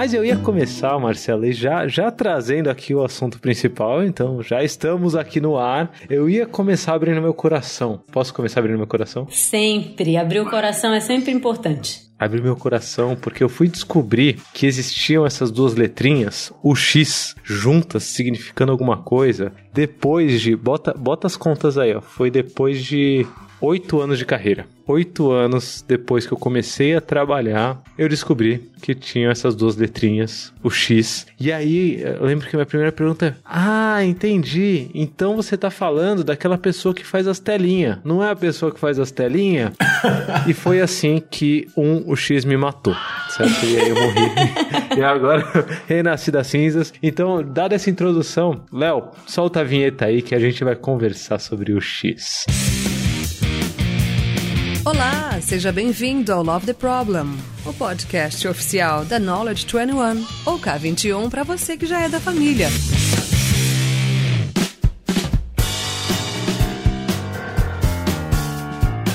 Mas eu ia começar, Marcela, já, já trazendo aqui o assunto principal, então já estamos aqui no ar. Eu ia começar abrindo meu coração. Posso começar abrindo meu coração? Sempre. Abrir o coração é sempre importante abrir meu coração, porque eu fui descobrir que existiam essas duas letrinhas, o X, juntas, significando alguma coisa, depois de. Bota, bota as contas aí, ó. Foi depois de oito anos de carreira oito anos depois que eu comecei a trabalhar, eu descobri que tinha essas duas letrinhas, o X. E aí, eu lembro que minha primeira pergunta é: Ah, entendi. Então você tá falando daquela pessoa que faz as telinhas. Não é a pessoa que faz as telinhas? e foi assim que um, o X me matou. Certo? E aí eu morri. e agora renasci das cinzas. Então, dada essa introdução, Léo, solta a vinheta aí que a gente vai conversar sobre o X. Olá, seja bem-vindo ao Love the Problem, o podcast oficial da Knowledge 21 ou K21 para você que já é da família.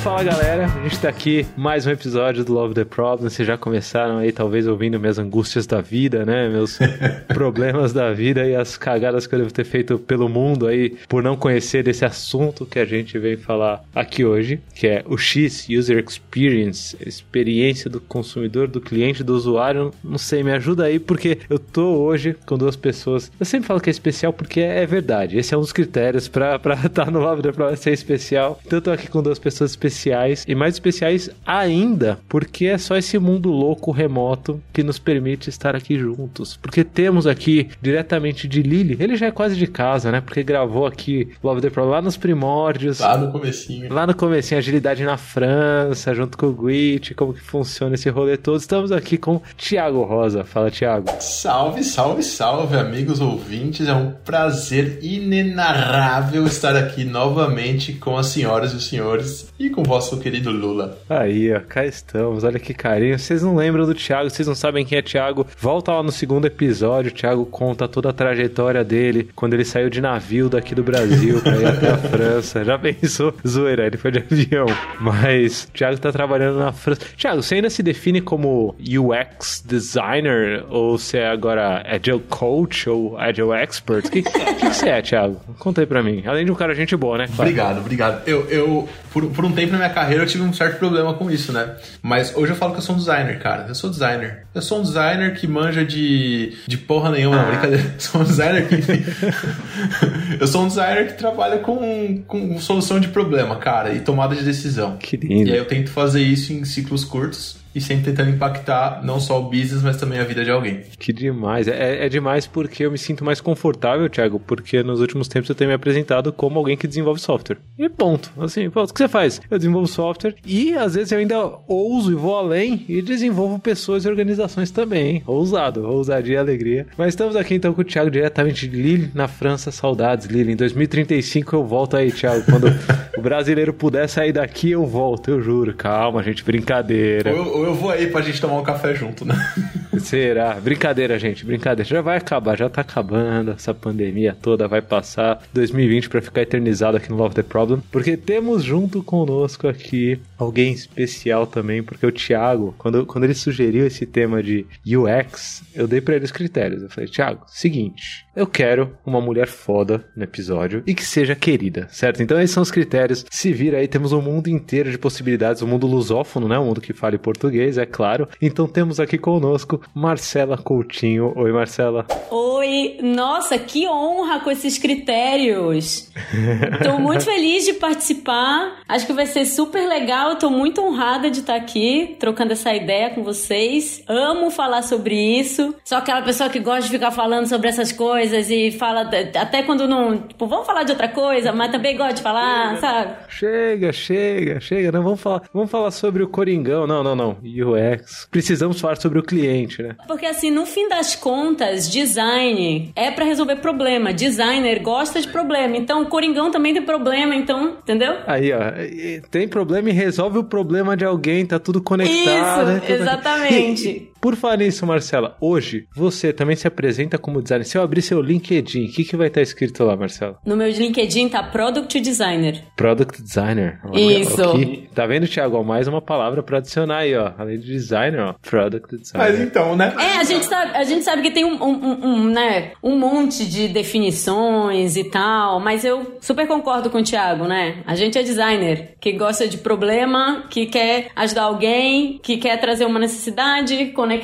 Fala galera, a gente tá aqui mais um episódio do Love the Problem. Vocês já começaram aí, talvez, ouvindo minhas angústias da vida, né? Meus problemas da vida e as cagadas que eu devo ter feito pelo mundo aí por não conhecer desse assunto que a gente veio falar aqui hoje, que é o X, User Experience, experiência do consumidor, do cliente, do usuário. Não sei, me ajuda aí, porque eu tô hoje com duas pessoas. Eu sempre falo que é especial porque é verdade. Esse é um dos critérios pra estar tá no Love the Problem ser especial. Então eu tô aqui com duas pessoas especiais especiais e mais especiais ainda porque é só esse mundo louco remoto que nos permite estar aqui juntos. Porque temos aqui diretamente de Lily, ele já é quase de casa, né? Porque gravou aqui Love the Pro lá nos primórdios. Lá no comecinho. Lá no comecinho, agilidade na França, junto com o Gwit, como que funciona esse rolê todo. Estamos aqui com Thiago Rosa. Fala, Thiago. Salve, salve, salve, amigos ouvintes. É um prazer inenarrável estar aqui novamente com as senhoras e os senhores e com vosso querido Lula. Aí, ó, cá estamos. Olha que carinho. Vocês não lembram do Thiago, vocês não sabem quem é Thiago. Volta lá no segundo episódio. O Thiago conta toda a trajetória dele quando ele saiu de navio daqui do Brasil pra ir até a França. Já pensou? Zoeira, ele foi de avião. Mas o Thiago tá trabalhando na França. Thiago, você ainda se define como UX designer ou você é agora Agile Coach ou Agile Expert? O que, que, que, você é, Thiago? Conta aí pra mim. Além de um cara gente boa, né? Obrigado, obrigado. Eu, eu por, por um tempo na minha carreira eu tive um certo problema com isso, né? Mas hoje eu falo que eu sou um designer, cara. Eu sou designer. Eu sou um designer que manja de, de porra nenhuma, ah. não, brincadeira. Eu sou um designer que. eu sou um designer que trabalha com, com solução de problema, cara, e tomada de decisão. Que lindo. E aí eu tento fazer isso em ciclos curtos e sempre tentando impactar não só o business, mas também a vida de alguém. Que demais. É, é demais porque eu me sinto mais confortável, Thiago, porque nos últimos tempos eu tenho me apresentado como alguém que desenvolve software. E ponto. Assim, pô, o que você faz? Eu desenvolvo software e às vezes eu ainda ouso e vou além e desenvolvo pessoas e organizações também. Hein? Ousado, ousadia e alegria. Mas estamos aqui então com o Thiago diretamente de Lille, na França. Saudades, Lille. Em 2035 eu volto aí, Thiago. Quando o brasileiro puder sair daqui, eu volto, eu juro. Calma, gente, brincadeira. Eu, eu eu vou aí pra gente tomar um café junto, né? Será? Brincadeira, gente, brincadeira. Já vai acabar, já tá acabando. Essa pandemia toda vai passar. 2020 para ficar eternizado aqui no Love the Problem. Porque temos junto conosco aqui alguém especial também. Porque o Thiago, quando, quando ele sugeriu esse tema de UX, eu dei para ele os critérios. Eu falei, Thiago, seguinte, eu quero uma mulher foda no episódio e que seja querida, certo? Então esses são os critérios. Se vira aí, temos um mundo inteiro de possibilidades, um mundo lusófono, né? Um mundo que fale português, é claro. Então temos aqui conosco Marcela Coutinho. Oi, Marcela. Oi, nossa, que honra com esses critérios. Tô muito feliz de participar. Acho que vai ser super legal. Tô muito honrada de estar aqui trocando essa ideia com vocês. Amo falar sobre isso. Sou aquela pessoa que gosta de ficar falando sobre essas coisas e fala até quando não, tipo, vamos falar de outra coisa, mas também gosto de falar, chega, sabe? Chega, chega, chega. Não vamos falar, vamos falar sobre o Coringão. Não, não, não. UX. Precisamos falar sobre o cliente, né? Porque assim, no fim das contas, design é para resolver problema. Designer gosta de problema. Então, o Coringão também tem problema, então, entendeu? Aí, ó, tem problema e resolve o problema de alguém, tá tudo conectado. Isso, né? exatamente. Por falar nisso, Marcela, hoje você também se apresenta como designer. Se eu abrir seu LinkedIn, o que, que vai estar escrito lá, Marcela? No meu LinkedIn tá Product Designer. Product Designer. Olha, Isso. Aqui. Tá vendo, Thiago? Mais uma palavra para adicionar aí, ó. Além de designer, ó. Product Designer. Mas então, né? É, a gente sabe, a gente sabe que tem um, um, um, né, um monte de definições e tal, mas eu super concordo com o Thiago, né? A gente é designer, que gosta de problema, que quer ajudar alguém, que quer trazer uma necessidade, conectar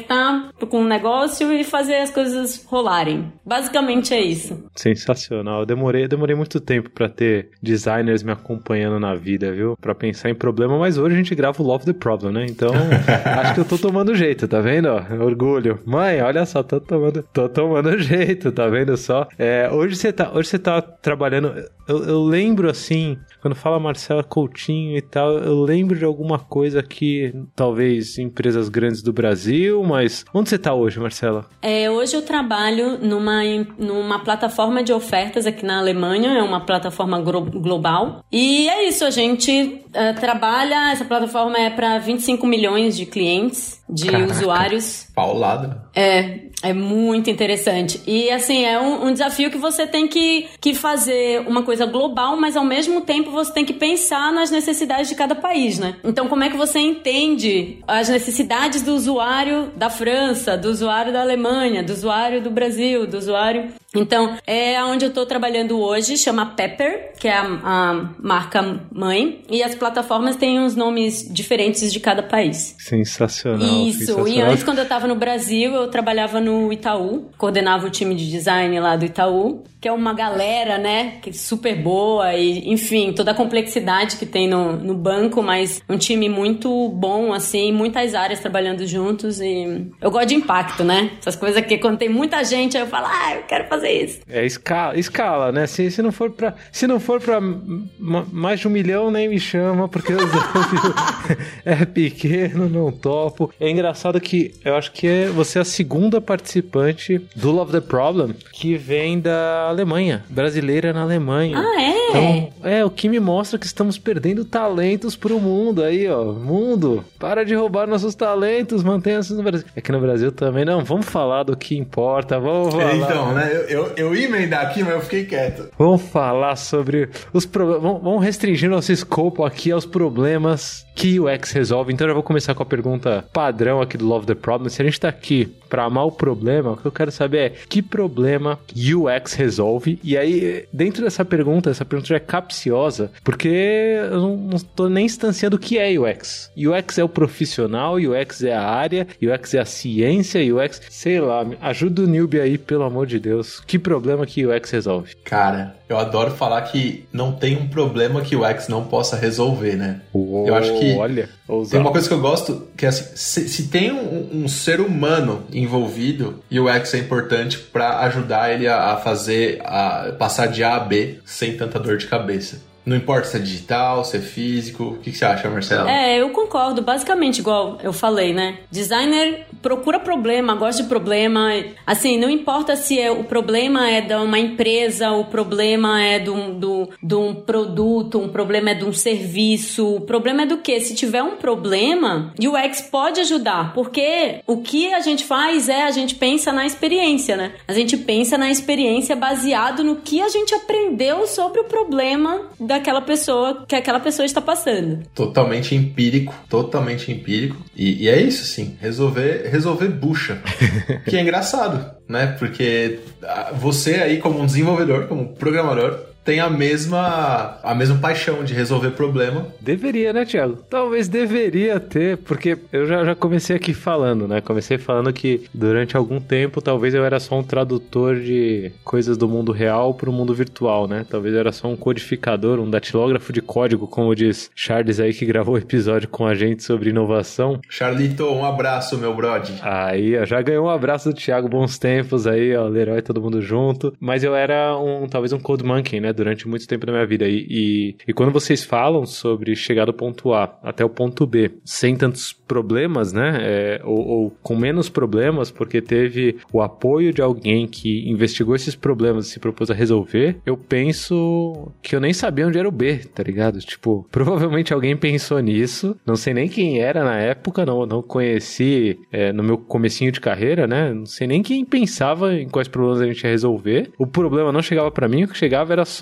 com um negócio e fazer as coisas rolarem. Basicamente é isso. Sensacional. Eu demorei, demorei muito tempo para ter designers me acompanhando na vida, viu? Para pensar em problema, mas hoje a gente grava o Love the Problem, né? Então, acho que eu tô tomando jeito, tá vendo? Orgulho. Mãe, olha só, tô tomando, tô tomando jeito, tá vendo só? É, hoje você tá, hoje você tá trabalhando. Eu, eu lembro assim, quando fala Marcela Coutinho e tal, eu lembro de alguma coisa que talvez empresas grandes do Brasil, mas onde você tá hoje, Marcela? É, hoje eu trabalho numa, numa plataforma de ofertas aqui na Alemanha, é uma plataforma global. E é isso, a gente uh, trabalha, essa plataforma é para 25 milhões de clientes, de Caraca, usuários. Paulado. É, é muito interessante. E assim, é um, um, desafio que você tem que, que fazer uma coisa global, mas ao mesmo tempo você tem que pensar nas necessidades de cada país, né? Então, como é que você entende as necessidades do usuário da França, do usuário da Alemanha, do usuário do Brasil, do usuário. Então, é onde eu estou trabalhando hoje, chama Pepper, que é a, a marca mãe, e as plataformas têm uns nomes diferentes de cada país. Sensacional. Isso, sensacional. e antes, quando eu estava no Brasil, eu trabalhava no Itaú, coordenava o time de design lá do Itaú, que é uma galera, né, que é super boa e, enfim, toda a complexidade que tem no, no banco, mas um time muito bom, assim, muitas áreas trabalhando juntos e eu gosto de impacto, né? Essas coisas que quando tem muita gente, aí eu falo, ah, eu quero fazer isso. É escala, escala né? Se, se não for pra, se não for pra mais de um milhão, nem me chama, porque o desafio é pequeno, não topo. É engraçado que eu acho que é você é a segunda participante do Love the Problem que vem da Alemanha, brasileira na Alemanha. Ah, é? Então, é, o que me mostra que estamos perdendo talentos pro mundo aí, ó. Mundo, para de roubar nossos talentos, mantenha-se no Brasil. É que no Brasil também, não, vamos falar do que importa, vamos falar. Então, né, eu, eu, eu ia emendar aqui, mas eu fiquei quieto. Vamos falar sobre os problemas, vamos restringir nosso escopo aqui aos problemas que o X resolve. Então eu vou começar com a pergunta padrão aqui do Love the Problem. Se a gente tá aqui para amar o problema, o que eu quero saber é que problema UX resolve? E aí, dentro dessa pergunta, essa pergunta já é capciosa, porque eu não, não tô nem instanciando o que é UX. UX é o profissional, UX é a área, UX é a ciência, UX, sei lá, ajuda o newbie aí, pelo amor de Deus. Que problema que UX resolve? Cara, eu adoro falar que não tem um problema que o UX não possa resolver, né? Uou, eu acho que olha, tem uma coisa que eu gosto, que é assim, se, se tem um, um, ser humano envolvido, UX é importante para ajudar ele a, a fazer, a passar de A a B sem tanta dor de cabeça. Não importa se é digital, se é físico. O que, que você acha, Marcelo? É, eu concordo. Basicamente, igual eu falei, né? Designer procura problema, gosta de problema. Assim, não importa se é, o problema é de uma empresa, o problema é de um, do, de um produto, um problema é de um serviço. O problema é do quê? Se tiver um problema, o UX pode ajudar. Porque o que a gente faz é a gente pensa na experiência, né? A gente pensa na experiência baseado no que a gente aprendeu sobre o problema daquela pessoa que aquela pessoa está passando. Totalmente empírico, totalmente empírico. E, e é isso, sim. Resolver, resolver bucha. que é engraçado, né? Porque ah, você aí, como um desenvolvedor, como programador, tem a mesma a mesma paixão de resolver problema. Deveria, né, Thiago? Talvez deveria ter, porque eu já, já comecei aqui falando, né? Comecei falando que durante algum tempo talvez eu era só um tradutor de coisas do mundo real para o mundo virtual, né? Talvez eu era só um codificador, um datilógrafo de código, como diz Charles aí que gravou o episódio com a gente sobre inovação. Charlito, um abraço, meu brode. Aí, ó, já ganhou um abraço do Thiago, bons tempos aí, ó, Leroy, todo mundo junto. Mas eu era um, talvez um code monkey, né? Durante muito tempo da minha vida. E, e, e, quando vocês falam sobre chegar do ponto A até o ponto B sem tantos problemas, né, é, ou, ou, com menos problemas, porque teve o apoio de alguém que investigou esses problemas e se propôs a resolver, eu penso que eu nem sabia onde era o B, tá ligado? Tipo, provavelmente alguém pensou nisso, não sei nem quem era na época, não, não conheci é, no meu comecinho de carreira, né, não sei nem quem pensava em quais problemas a gente ia resolver. O problema não chegava para mim, o que chegava era só,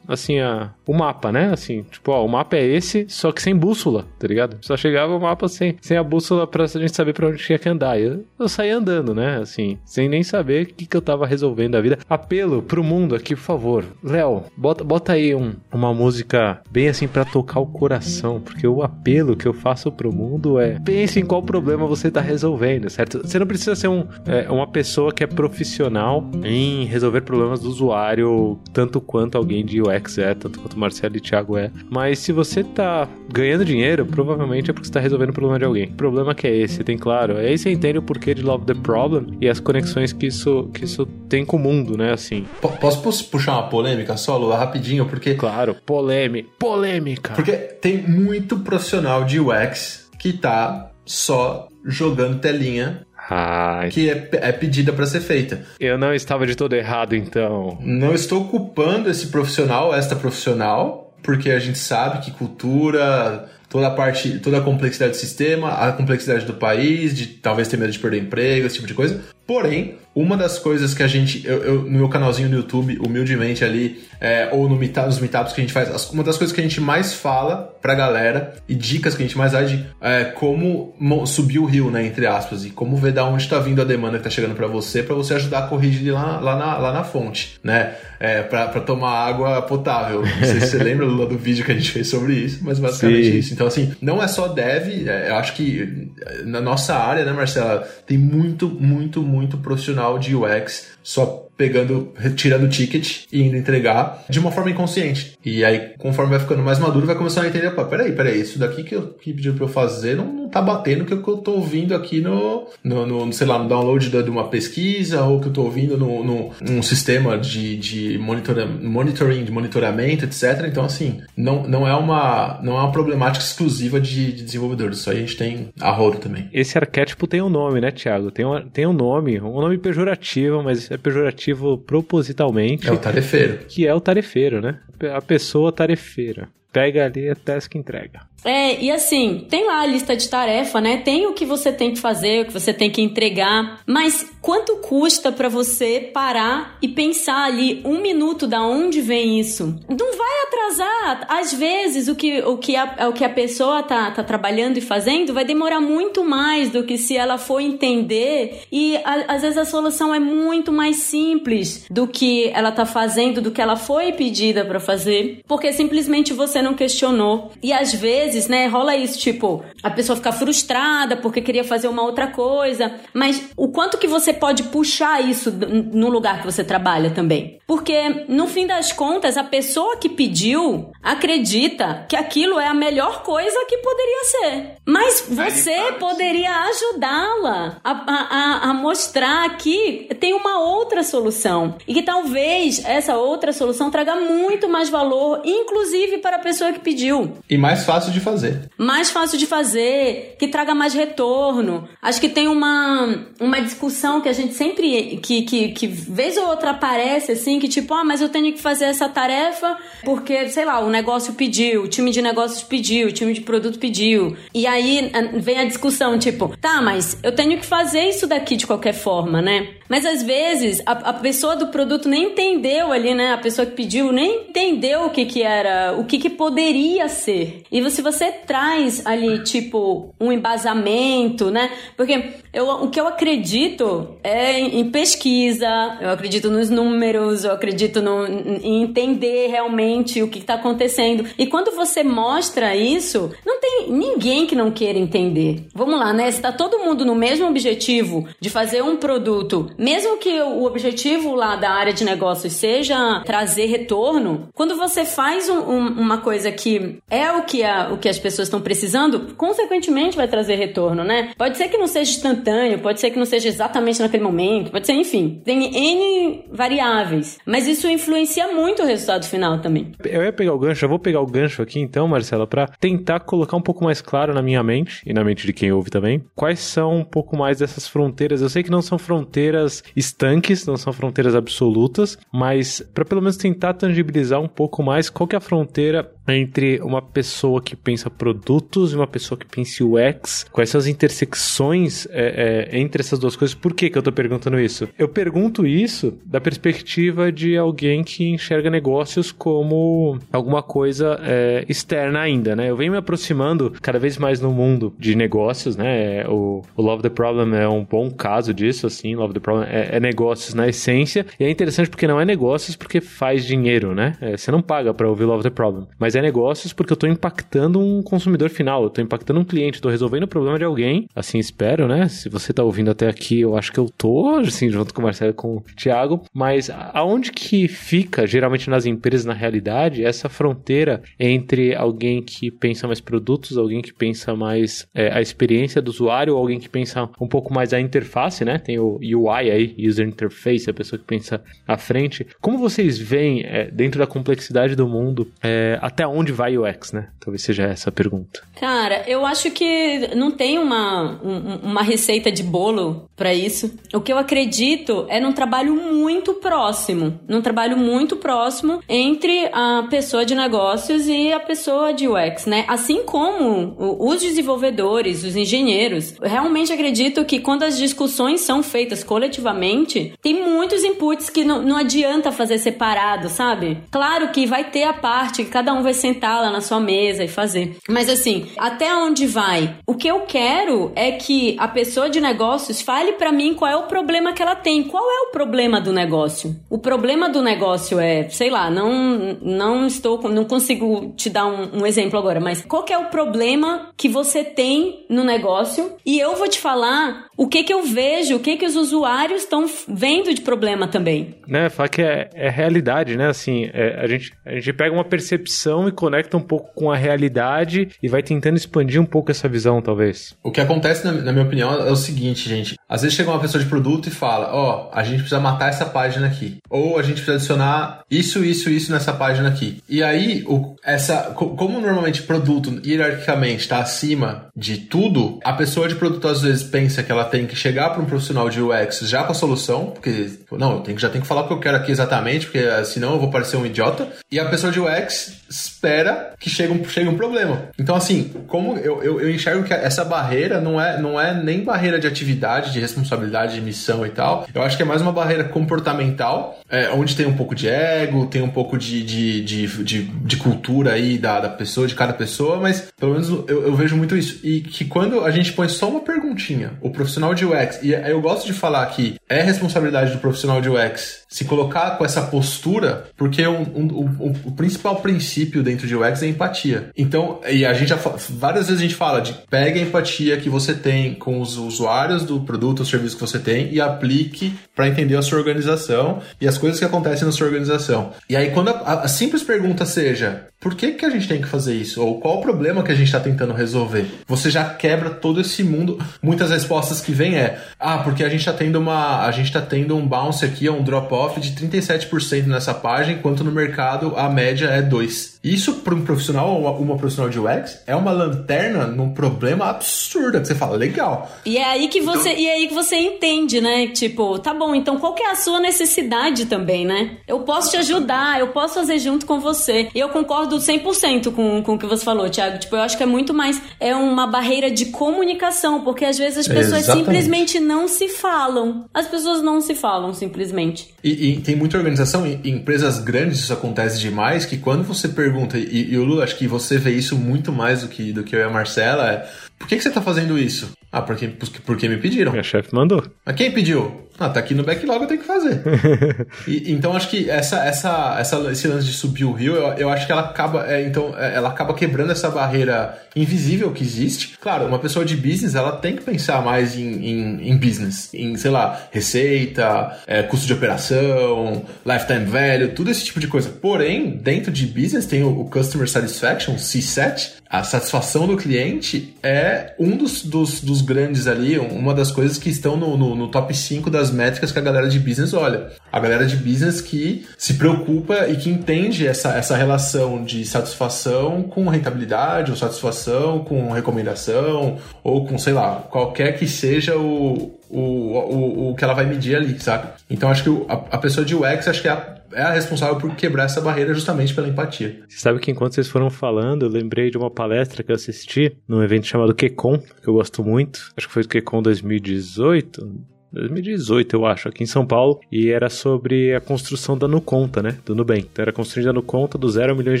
assim, a, o mapa, né? Assim, tipo, ó, o mapa é esse, só que sem bússola, tá ligado? Só chegava o mapa sem, sem a bússola pra gente saber pra onde tinha que andar. Eu, eu saía andando, né? Assim, sem nem saber o que, que eu tava resolvendo da vida. Apelo pro mundo aqui, por favor. Léo, bota, bota aí um, uma música bem assim para tocar o coração, porque o apelo que eu faço pro mundo é pense em qual problema você tá resolvendo, certo? Você não precisa ser um, é, uma pessoa que é profissional em resolver problemas do usuário tanto quanto alguém de UX é, tanto quanto o Marcelo e o Thiago é. Mas se você tá ganhando dinheiro, provavelmente é porque você tá resolvendo o problema de alguém. O problema que é esse, tem claro. Aí você entende o porquê de Love the Problem e as conexões que isso, que isso tem com o mundo, né? Assim. P posso puxar uma polêmica solo rapidinho? Porque. Claro, polêmica. Polêmica. Porque tem muito profissional de UX que tá só jogando telinha Ai. que é, é pedida para ser feita. Eu não estava de todo errado, então. Não estou culpando esse profissional, esta profissional, porque a gente sabe que cultura, toda a parte, toda a complexidade do sistema, a complexidade do país, de talvez ter medo de perder emprego, esse tipo de coisa. Porém, uma das coisas que a gente, eu, eu, no meu canalzinho no YouTube, humildemente ali, é, ou no meetup, nos meetups que a gente faz, uma das coisas que a gente mais fala pra galera e dicas que a gente mais dá de é como subir o rio, né, entre aspas, e como ver da onde tá vindo a demanda que tá chegando para você, para você ajudar a corrigir lá, lá, na, lá na fonte, né, é, pra, pra tomar água potável. Não sei se você lembra do, do vídeo que a gente fez sobre isso, mas basicamente Sim. isso. Então, assim, não é só dev, é, eu acho que na nossa área, né, Marcela, tem muito, muito, muito profissional de UX só pegando, retirando o ticket e indo entregar de uma forma inconsciente. E aí, conforme vai ficando mais maduro, vai começando a entender, pô, peraí, peraí, isso daqui que, eu, que pediu pra eu fazer não, não tá batendo com o que eu tô ouvindo aqui no, no, no sei lá, no download de uma pesquisa ou que eu tô ouvindo no, no, num sistema de, de monitora, monitoring, de monitoramento, etc. Então, assim, não, não, é, uma, não é uma problemática exclusiva de, de desenvolvedores, isso aí a gente tem a rodo também. Esse arquétipo tem um nome, né, Thiago? Tem, uma, tem um nome, um nome pejorativo, mas é pejorativo propositalmente. É o tarefeiro. Que é o tarefeiro, né? A pessoa tarefeira. Pega ali a task entrega. É, e assim, tem lá a lista de tarefa, né? Tem o que você tem que fazer, o que você tem que entregar, mas quanto custa para você parar e pensar ali um minuto da onde vem isso? Não vai atrasar. Às vezes, o que, o que, a, o que a pessoa tá, tá trabalhando e fazendo vai demorar muito mais do que se ela for entender. E a, às vezes a solução é muito mais simples do que ela tá fazendo, do que ela foi pedida para fazer, porque simplesmente você não questionou. E às vezes vezes, né, rola isso, tipo, a pessoa fica frustrada porque queria fazer uma outra coisa, mas o quanto que você pode puxar isso no lugar que você trabalha também? Porque no fim das contas, a pessoa que pediu acredita que aquilo é a melhor coisa que poderia ser. Mas você poderia ajudá-la a, a, a mostrar que tem uma outra solução e que talvez essa outra solução traga muito mais valor, inclusive para a pessoa que pediu. E mais fácil de fazer. Mais fácil de fazer, que traga mais retorno. Acho que tem uma, uma discussão que a gente sempre, que, que, que vez ou outra aparece assim, que tipo, ah, mas eu tenho que fazer essa tarefa porque, sei lá, o negócio pediu, o time de negócios pediu, o time de produto pediu. E aí vem a discussão, tipo, tá, mas eu tenho que fazer isso daqui de qualquer forma, né? Mas às vezes a, a pessoa do produto nem entendeu ali, né? A pessoa que pediu nem entendeu o que que era, o que que poderia ser. E se você traz ali, tipo, um embasamento, né? Porque eu, o que eu acredito é em pesquisa, eu acredito nos números, eu acredito no, em entender realmente o que está acontecendo. E quando você mostra isso, não tem ninguém que não queira entender. Vamos lá, né? Se tá todo mundo no mesmo objetivo de fazer um produto mesmo que o objetivo lá da área de negócios seja trazer retorno, quando você faz um, um, uma coisa que é o que, a, o que as pessoas estão precisando, consequentemente vai trazer retorno, né? Pode ser que não seja instantâneo, pode ser que não seja exatamente naquele momento, pode ser, enfim, tem N variáveis, mas isso influencia muito o resultado final também. Eu ia pegar o gancho, eu vou pegar o gancho aqui então, Marcela, para tentar colocar um pouco mais claro na minha mente e na mente de quem ouve também, quais são um pouco mais dessas fronteiras. Eu sei que não são fronteiras estanques, não são fronteiras absolutas, mas para pelo menos tentar tangibilizar um pouco mais qual que é a fronteira entre uma pessoa que pensa produtos e uma pessoa que pensa UX? Quais são as intersecções é, é, entre essas duas coisas? Por que, que eu tô perguntando isso? Eu pergunto isso da perspectiva de alguém que enxerga negócios como alguma coisa é, externa ainda, né? Eu venho me aproximando cada vez mais no mundo de negócios, né? O, o Love the Problem é um bom caso disso, assim. Love the Problem é, é negócios na essência. E é interessante porque não é negócios porque faz dinheiro, né? É, você não paga para ouvir Love the Problem. Mas mas é negócios porque eu estou impactando um consumidor final, eu tô impactando um cliente, estou resolvendo o problema de alguém, assim espero, né? Se você está ouvindo até aqui, eu acho que eu tô, assim, junto com o Marcelo e com o Thiago, mas aonde que fica, geralmente nas empresas, na realidade, essa fronteira entre alguém que pensa mais produtos, alguém que pensa mais é, a experiência do usuário, alguém que pensa um pouco mais a interface, né? Tem o UI aí, User Interface, a pessoa que pensa à frente. Como vocês veem, é, dentro da complexidade do mundo, é, até até onde vai o X, né? Talvez seja essa a pergunta. Cara, eu acho que não tem uma, um, uma receita de bolo para isso. O que eu acredito é num trabalho muito próximo, num trabalho muito próximo entre a pessoa de negócios e a pessoa de UX, né? Assim como os desenvolvedores, os engenheiros, realmente acredito que quando as discussões são feitas coletivamente, tem muitos inputs que não, não adianta fazer separado, sabe? Claro que vai ter a parte que cada um vai sentar lá na sua mesa e fazer. Mas assim, até onde vai? O que eu quero é que a pessoa de negócios fale para mim qual é o problema que ela tem. Qual é o problema do negócio? O problema do negócio é, sei lá, não não estou, não consigo te dar um, um exemplo agora, mas qual é o problema que você tem no negócio? E eu vou te falar o que que eu vejo, o que que os usuários estão vendo de problema também. Né, fala que é, é realidade, né? Assim, é, a gente a gente pega uma percepção e conecta um pouco com a realidade e vai tentando expandir um pouco essa visão, talvez. O que acontece, na, minha opinião, é o seguinte, gente. Às vezes chega uma pessoa de produto e fala: Ó, oh, a gente precisa matar essa página aqui. Ou a gente precisa adicionar isso, isso, isso nessa página aqui. E aí, o, essa, como normalmente produto hierarquicamente está acima de tudo, a pessoa de produto às vezes pensa que ela tem que chegar para um profissional de UX já com a solução, porque não, eu tenho, já tenho que falar o que eu quero aqui exatamente, porque senão eu vou parecer um idiota. E a pessoa de UX espera que chegue um, chegue um problema. Então, assim, como eu, eu, eu, enxergo que essa barreira não é, não é nem barreira de atividade, de responsabilidade, de missão e tal. Eu acho que é mais uma barreira comportamental, é, onde tem um pouco de ego, tem um pouco de, de, de, de, de cultura aí da, da pessoa, de cada pessoa, mas pelo menos eu, eu vejo muito isso. E que quando a gente põe só uma perguntinha, o profissional de UX, e eu gosto de falar que é responsabilidade do profissional de UX se colocar com essa postura, porque o principal princípio dentro de UX é empatia. Então, e a gente já, várias vezes a gente fala de pegue a empatia que você tem com os usuários do produto ou serviço que você tem e aplique para entender a sua organização e as coisas que acontecem na sua organização. E aí, quando a, a simples pergunta seja por que, que a gente tem que fazer isso? Ou qual o problema que a gente está tentando resolver? Você já quebra todo esse mundo. Muitas respostas que vêm é: ah, porque a gente está tendo uma. A gente está tendo um bounce aqui, um drop-off de 37% nessa página, enquanto no mercado a média é 2%. Isso para um profissional ou uma profissional de UX é uma lanterna num problema absurdo que você fala, legal. E é aí que você, então... e é aí que você entende, né? Tipo, tá bom, então qual que é a sua necessidade também, né? Eu posso te ajudar, eu posso fazer junto com você. E eu concordo 100% com, com o que você falou, Thiago. Tipo, eu acho que é muito mais é uma barreira de comunicação, porque às vezes as pessoas Exatamente. simplesmente não se falam. As pessoas não se falam simplesmente. E, e tem muita organização, em empresas grandes isso acontece demais, que quando você pergunta pergunta, e, e o Lula, acho que você vê isso muito mais do que, do que eu e a Marcela, é por que, que você está fazendo isso? Ah, porque, porque me pediram. Minha chefe mandou. Mas quem pediu? Ah, tá aqui no backlog, eu tenho que fazer. e, então acho que essa, essa, essa, esse lance de subir o rio, eu, eu acho que ela acaba, é, então, é, ela acaba quebrando essa barreira invisível que existe. Claro, uma pessoa de business, ela tem que pensar mais em, em, em business, em, sei lá, receita, é, custo de operação, lifetime value, tudo esse tipo de coisa. Porém, dentro de business tem o, o Customer Satisfaction, C7, a satisfação do cliente é um dos, dos, dos grandes ali, uma das coisas que estão no, no, no, top 5 das métricas que a galera de business olha. A galera de business que se preocupa e que entende essa, essa relação de satisfação com rentabilidade, ou satisfação com recomendação, ou com, sei lá, qualquer que seja o, o, o, o que ela vai medir ali, sabe? Então acho que a, a pessoa de UX, acho que é a é a responsável por quebrar essa barreira justamente pela empatia. Você sabe que enquanto vocês foram falando, eu lembrei de uma palestra que eu assisti num evento chamado QCon, que eu gosto muito. Acho que foi o QCon 2018, 2018, eu acho, aqui em São Paulo, e era sobre a construção da Nuconta, né? Do Nubank. Então era construída a Nuconta do zero a milhões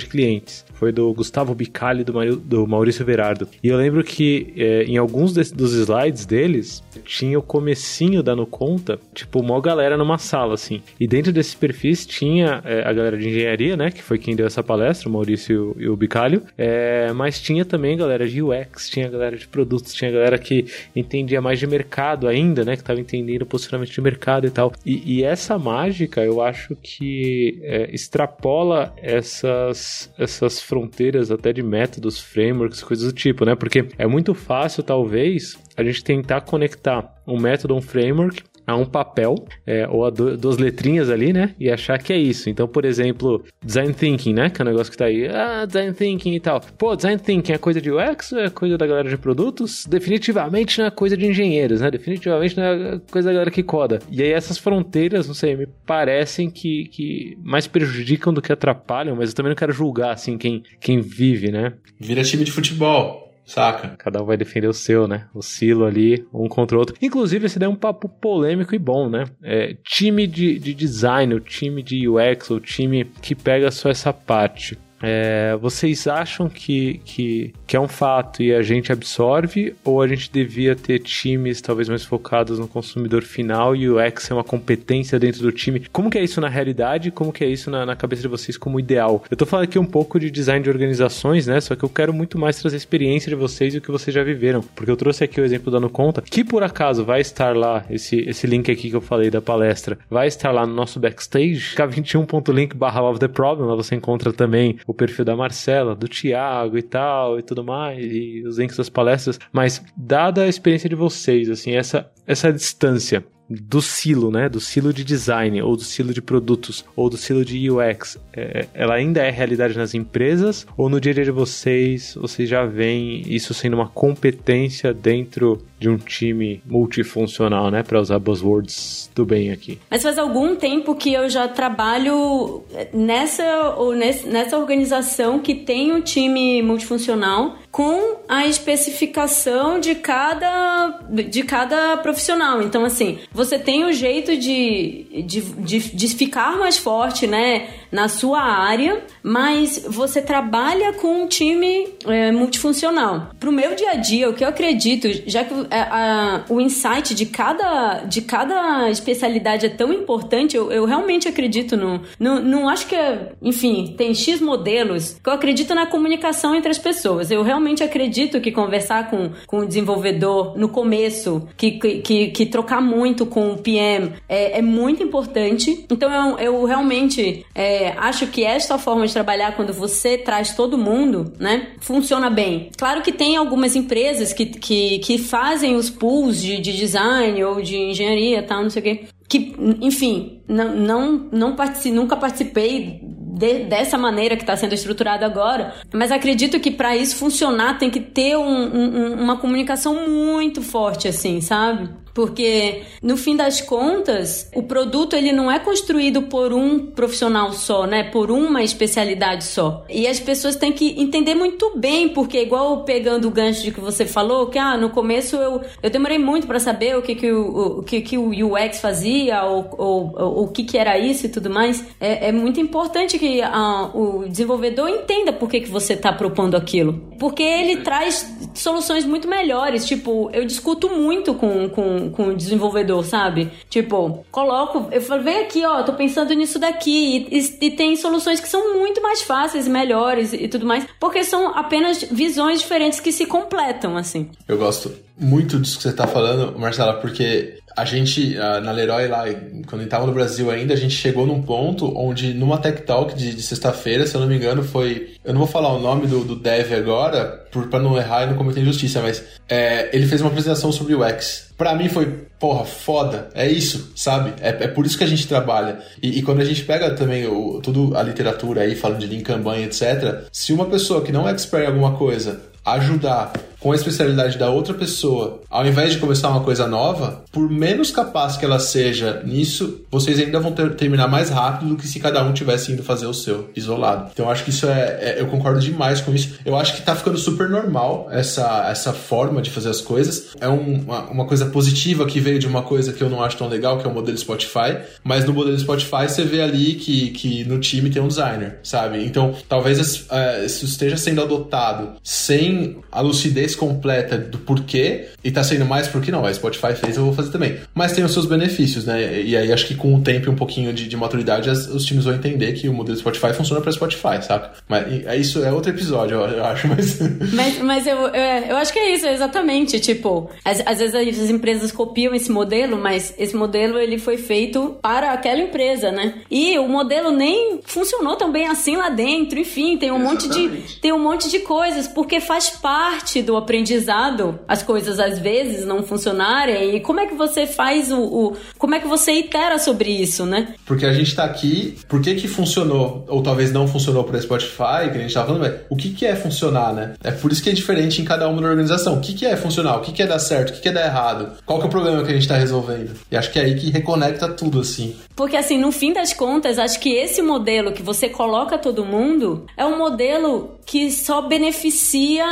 de clientes. Foi do Gustavo Bicalli e do, Maurício Verardo. E eu lembro que é, em alguns dos slides deles tinha o comecinho da Nuconta, tipo, uma galera numa sala, assim. E dentro desses perfis tinha é, a galera de engenharia, né? Que foi quem deu essa palestra, o Maurício e o, Bicalho. É, mas tinha também galera de UX, tinha galera de produtos, tinha galera que entendia mais de mercado ainda, né? Que tava entendendo entendendo posicionamento de mercado e tal. E, e essa mágica, eu acho que é, extrapola essas, essas fronteiras até de métodos, frameworks, coisas do tipo, né? Porque é muito fácil, talvez, a gente tentar conectar um método, um framework a um papel é, ou a do, duas letrinhas ali, né? E achar que é isso. Então, por exemplo, design thinking, né? Que é um negócio que tá aí. Ah, design thinking e tal. Pô, design thinking é coisa de UX ou é coisa da galera de produtos? Definitivamente não é coisa de engenheiros, né? Definitivamente não é coisa da galera que coda. E aí essas fronteiras, não sei, me parecem que, que mais prejudicam do que atrapalham, mas eu também não quero julgar, assim, quem, quem vive, né? Vira time de futebol. Saca? Cada um vai defender o seu, né? O silo ali, um contra o outro. Inclusive, esse daí é um papo polêmico e bom, né? É, time de, de design, o time de UX, o time que pega só essa parte. É, vocês acham que, que, que é um fato e a gente absorve ou a gente devia ter times talvez mais focados no consumidor final e o X é uma competência dentro do time? Como que é isso na realidade? Como que é isso na, na cabeça de vocês como ideal? Eu tô falando aqui um pouco de design de organizações, né? Só que eu quero muito mais trazer a experiência de vocês e o que vocês já viveram. Porque eu trouxe aqui o exemplo da Conta, que por acaso vai estar lá, esse, esse link aqui que eu falei da palestra, vai estar lá no nosso backstage, k21.link barra the problem, lá você encontra também o perfil da Marcela, do Thiago e tal e tudo mais, e os links das palestras, mas dada a experiência de vocês, assim, essa, essa distância do silo, né? Do silo de design, ou do silo de produtos, ou do silo de UX, é, ela ainda é realidade nas empresas? Ou no dia a dia de vocês, vocês já veem isso sendo uma competência dentro de um time multifuncional, né? Para usar buzzwords do bem aqui. Mas faz algum tempo que eu já trabalho nessa, ou nessa organização que tem um time multifuncional com a especificação de cada, de cada profissional. Então, assim, você tem o jeito de, de, de, de ficar mais forte, né? Na sua área, mas você trabalha com um time é, multifuncional. O meu dia a dia, o que eu acredito, já que a, é, a, o insight de cada, de cada especialidade é tão importante, eu, eu realmente acredito no, no. Não acho que, é, enfim, tem X modelos, que eu acredito na comunicação entre as pessoas. Eu realmente acredito que conversar com, com o desenvolvedor no começo, que, que, que trocar muito com o PM é, é muito importante. Então eu, eu realmente. É, acho que esta forma de trabalhar, quando você traz todo mundo, né, funciona bem. Claro que tem algumas empresas que, que, que fazem os pools de, de design ou de engenharia tal, não sei o quê. Que, enfim, não, não, não partici nunca participei de, dessa maneira que está sendo estruturado agora, mas acredito que para isso funcionar tem que ter um, um, uma comunicação muito forte, assim, sabe? Porque no fim das contas, o produto ele não é construído por um profissional só, né? Por uma especialidade só. E as pessoas têm que entender muito bem, porque igual pegando o gancho de que você falou, que ah, no começo eu, eu demorei muito para saber o que que o, o, que que o UX fazia ou, ou, ou, o que que era isso e tudo mais. É, é muito importante que ah, o desenvolvedor entenda por que que você está propondo aquilo, porque ele traz soluções muito melhores. Tipo, eu discuto muito com, com com, o desenvolvedor, sabe? Tipo, coloco, eu falo, vem aqui, ó, tô pensando nisso daqui. E, e, e tem soluções que são muito mais fáceis, melhores e tudo mais, porque são apenas visões diferentes que se completam, assim. Eu gosto muito disso que você tá falando, Marcela, porque a gente, na Leroy lá, quando gente tava no Brasil ainda, a gente chegou num ponto onde numa Tech Talk de, de sexta-feira, se eu não me engano, foi. Eu não vou falar o nome do, do dev agora, por, pra não errar e não cometer injustiça, mas é, ele fez uma apresentação sobre o UX. Pra mim foi, porra, foda. É isso, sabe? É, é por isso que a gente trabalha. E, e quando a gente pega também o, tudo a literatura aí, falando de Lean Kanban, etc., se uma pessoa que não é expert em alguma coisa ajudar com a especialidade da outra pessoa, ao invés de começar uma coisa nova, por menos capaz que ela seja nisso, vocês ainda vão ter, terminar mais rápido do que se cada um tivesse indo fazer o seu, isolado. Então eu acho que isso é, é, Eu concordo demais com isso. Eu acho que tá ficando super normal essa, essa forma de fazer as coisas. É um, uma, uma coisa positiva que veio de uma coisa que eu não acho tão legal, que é o modelo Spotify. Mas no modelo Spotify você vê ali que, que no time tem um designer, sabe? Então talvez uh, isso esteja sendo adotado sem a lucidez completa do porquê e tá sendo mais porque não, a Spotify fez, eu vou fazer também. Mas tem os seus benefícios, né? E aí acho que com o tempo e um pouquinho de, de maturidade, as, os times vão entender que o modelo Spotify funciona para Spotify, saca? Mas é isso é outro episódio, eu, eu acho, mas... mas... Mas, eu, eu, é, eu acho que é isso, exatamente. Tipo, às, às vezes as empresas copiam esse modelo, mas esse modelo ele foi feito para aquela empresa, né? E o modelo nem funcionou tão bem assim lá dentro. Enfim, tem um monte de tem um monte de coisas porque faz parte do aprendizado as coisas às vezes não funcionarem? E como é que você faz o. o como é que você itera sobre isso, né? Porque a gente tá aqui, por que que funcionou? Ou talvez não funcionou para Spotify, que a gente tava falando, mas o que que é funcionar, né? É por isso que é diferente em cada uma da organização. O que que é funcionar? O que que é dar certo? O que que é dar errado? Qual que é o problema que a gente tá resolvendo? E acho que é aí que reconecta tudo, assim. Porque, assim, no fim das contas, acho que esse modelo que você coloca todo mundo é um modelo que só beneficia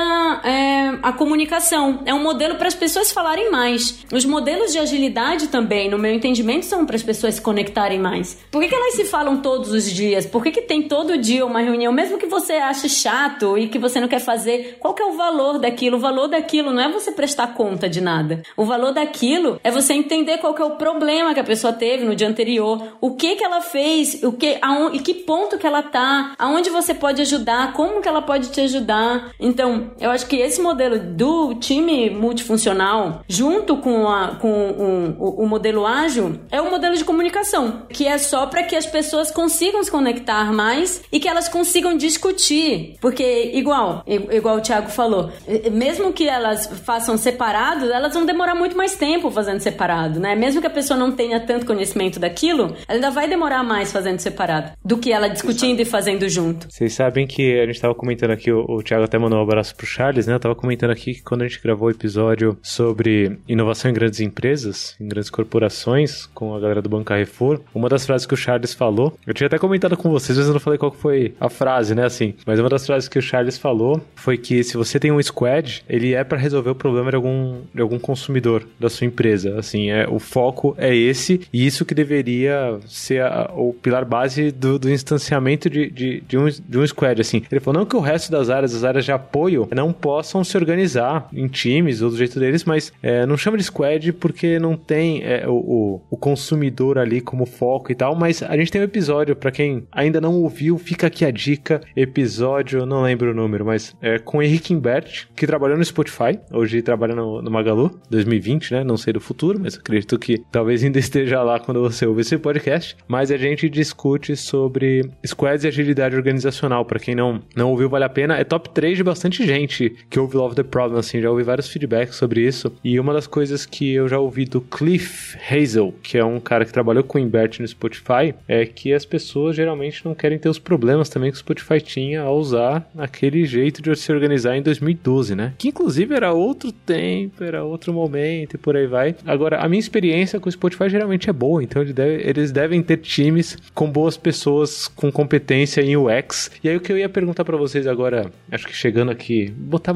é, a comunicação. É um modelo para as pessoas falarem mais. Os modelos de agilidade também, no meu entendimento, são para as pessoas se conectarem mais. Por que, que, elas se falam todos os dias? Por que, que tem todo dia uma reunião, mesmo que você ache chato e que você não quer fazer? Qual que é o valor daquilo? O valor daquilo não é você prestar conta de nada. O valor daquilo é você entender qual que é o problema que a pessoa teve no dia anterior, o que que ela fez, o que, aonde, e que ponto que ela tá, aonde você pode ajudar, como que ela pode te ajudar. Então, eu acho que esse modelo do time multifuncional, junto com, a, com um, o, o modelo ágil, é o um modelo de comunicação, que é só para que as pessoas consigam se conectar mais e que elas consigam discutir. Porque, igual, igual o Thiago falou, mesmo que elas façam separado, elas vão demorar muito mais tempo fazendo separado, né? Mesmo que a pessoa não tenha tanto conhecimento daquilo, ela ainda vai demorar mais fazendo separado do que ela discutindo e fazendo junto. Vocês sabem que a gente tava comentando aqui, o, o Thiago até mandou um abraço pro Charles, né? Eu tava comentando aqui que quando a gente gravou o episódio sobre inovação em grandes empresas, em grandes corporações, com a galera do Banco Carrefour, uma das frases que o Charles falou, eu tinha até comentado com vocês, mas eu não falei qual foi a frase, né? Assim, mas uma das frases que o Charles falou foi que se você tem um squad, ele é para resolver o problema de algum, de algum consumidor da sua empresa. Assim, é, o foco é esse, e isso que deveria ser a, o pilar base do, do instanciamento de, de, de, um, de um squad. Assim, ele falou não que o resto das áreas, as áreas de apoio, não possam se organizar em times ou do jeito deles, mas é, não chama de squad porque não tem é, o, o, consumidor ali como foco e tal. Mas a gente tem um episódio, para quem ainda não ouviu, fica aqui a dica: episódio, não lembro o número, mas é com o Henrique Imbert, que trabalhou no Spotify, hoje trabalha no, no Magalu, 2020, né? Não sei do futuro, mas acredito que talvez ainda esteja lá quando você ouvir esse podcast. Mas a gente discute sobre squads e agilidade organizacional. Para quem não, não ouviu, vale a pena. É top 3 de bastante gente que ouve Love the Problem, assim, já ouvi vários feedbacks sobre isso. E uma das coisas que eu já ouvi do Cliff Hazel, que é um cara que trabalhou com o Imbert no Spotify, é que as pessoas geralmente não querem ter os problemas também que o Spotify tinha ao usar aquele jeito de se organizar em 2012, né? Que inclusive era outro tempo, era outro momento e por aí vai. Agora, a minha experiência com o Spotify geralmente é boa, então eles devem ter times com boas pessoas com competência em UX. E aí o que eu ia perguntar para vocês agora, acho que chegando aqui, botar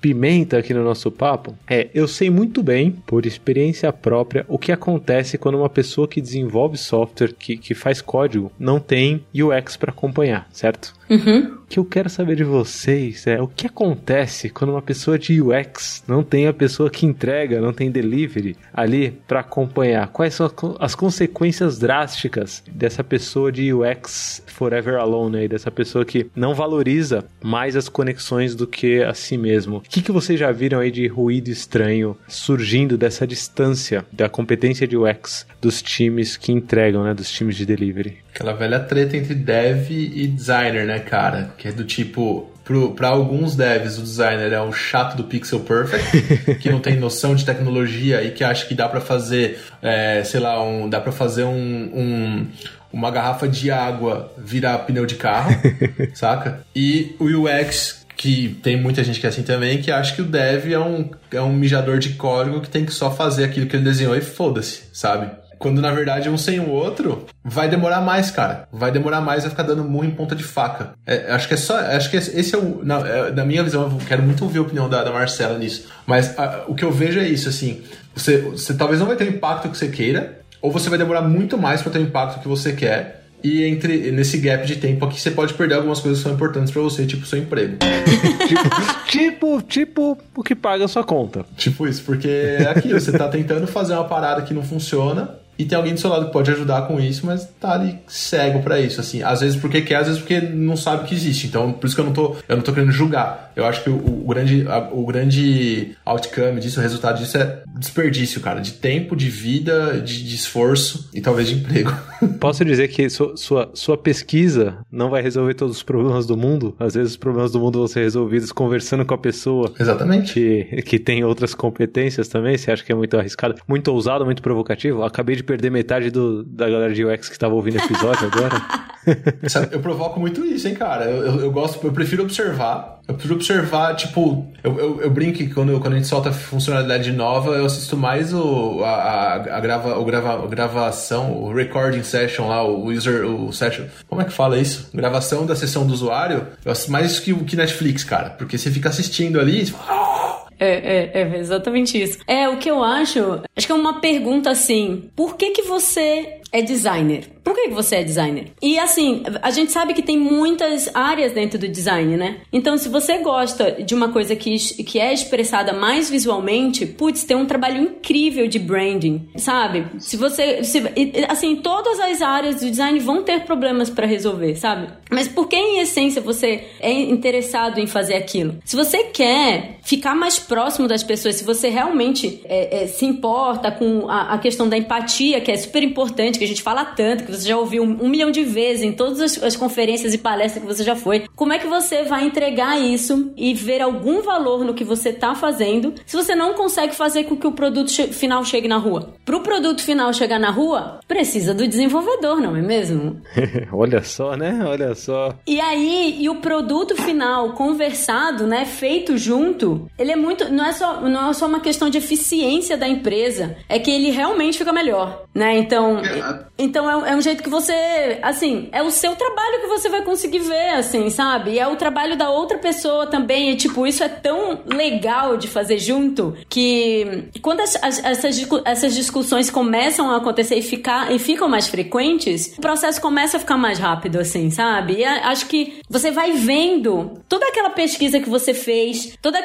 pimenta aqui no nosso papo, é, eu sei muito bem, por experiência própria, o que acontece quando uma pessoa que desenvolve software, que, que faz código, não tem UX para acompanhar, certo? Uhum. O que eu quero saber de vocês é o que acontece quando uma pessoa de UX não tem a pessoa que entrega, não tem delivery ali para acompanhar. Quais são as consequências drásticas dessa pessoa de UX forever alone aí, dessa pessoa que não valoriza mais as conexões do que a si mesmo? O que, que vocês já viram aí de ruído estranho surgindo dessa distância da competência de UX dos times que entregam, né, dos times de delivery? Aquela velha treta entre dev e designer, né, cara? Que é do tipo, para alguns devs, o designer é o chato do pixel perfect, que não tem noção de tecnologia e que acha que dá para fazer, é, sei lá, um, dá para fazer um, um, uma garrafa de água virar pneu de carro, saca? E o UX que tem muita gente que é assim também, que acha que o dev é um, é um mijador de código que tem que só fazer aquilo que ele desenhou e foda-se, sabe? Quando na verdade um sem o outro vai demorar mais, cara. Vai demorar mais, vai ficar dando murro em ponta de faca. É, acho que é só. Acho que esse é o. Na, é, na minha visão, eu quero muito ouvir a opinião da, da Marcela nisso. Mas a, o que eu vejo é isso, assim. Você, você talvez não vai ter o impacto que você queira, ou você vai demorar muito mais para ter o impacto que você quer. E entre nesse gap de tempo aqui, você pode perder algumas coisas que são importantes para você, tipo seu emprego. tipo, tipo, tipo o que paga a sua conta. Tipo isso, porque é aquilo, você tá tentando fazer uma parada que não funciona, e tem alguém do seu lado que pode ajudar com isso, mas tá ali cego para isso, assim. Às vezes porque quer, às vezes porque não sabe que existe. Então, por isso que eu não tô, eu não tô querendo julgar. Eu acho que o, o grande, a, o grande outcome disso, o resultado disso é desperdício, cara, de tempo, de vida, de, de esforço e talvez de emprego. Posso dizer que sua, sua, sua pesquisa não vai resolver todos os problemas do mundo? Às vezes os problemas do mundo vão ser resolvidos conversando com a pessoa. Exatamente. Que, que tem outras competências também. Você acha que é muito arriscado, muito ousado, muito provocativo? Acabei de perder metade do, da galera de UX que estava ouvindo o episódio agora. eu provoco muito isso, hein, cara. Eu, eu, eu, gosto, eu prefiro observar. Eu prefiro observar, tipo, eu, eu, eu brinco que quando, quando a gente solta funcionalidade nova, eu assisto mais o, a, a, a, grava, o grava, a gravação, o recording session lá, o user, o session. Como é que fala isso? Gravação da sessão do usuário. Eu assisto mais que, que Netflix, cara. Porque você fica assistindo ali e você fala, oh! É, é, é exatamente isso. É, o que eu acho, acho que é uma pergunta assim: por que que você é designer? Por que você é designer? E assim, a gente sabe que tem muitas áreas dentro do design, né? Então, se você gosta de uma coisa que, que é expressada mais visualmente, putz, tem um trabalho incrível de branding, sabe? Se você. Se, assim, todas as áreas do design vão ter problemas para resolver, sabe? Mas por que, em essência, você é interessado em fazer aquilo? Se você quer ficar mais próximo das pessoas, se você realmente é, é, se importa com a, a questão da empatia, que é super importante, que a gente fala tanto, que você já ouviu um, um milhão de vezes em todas as, as, conferências e palestras que você já foi. Como é que você vai entregar isso e ver algum valor no que você está fazendo se você não consegue fazer com que o produto che final chegue na rua? Para o produto final chegar na rua, precisa do desenvolvedor, não é mesmo? Olha só, né? Olha só. E aí, e o produto final conversado, né, feito junto, ele é muito, não é só, não é só uma questão de eficiência da empresa, é que ele realmente fica melhor, né? Então, é, então é, é um jeito que você, assim, é o seu trabalho que você vai conseguir ver, assim, sabe? E é o trabalho da outra pessoa também. E, tipo, isso é tão legal de fazer junto que quando as, as, essas, essas discussões começam a acontecer e, ficar, e ficam mais frequentes, o processo começa a ficar mais rápido, assim, sabe? E a, acho que você vai vendo toda aquela pesquisa que você fez, todo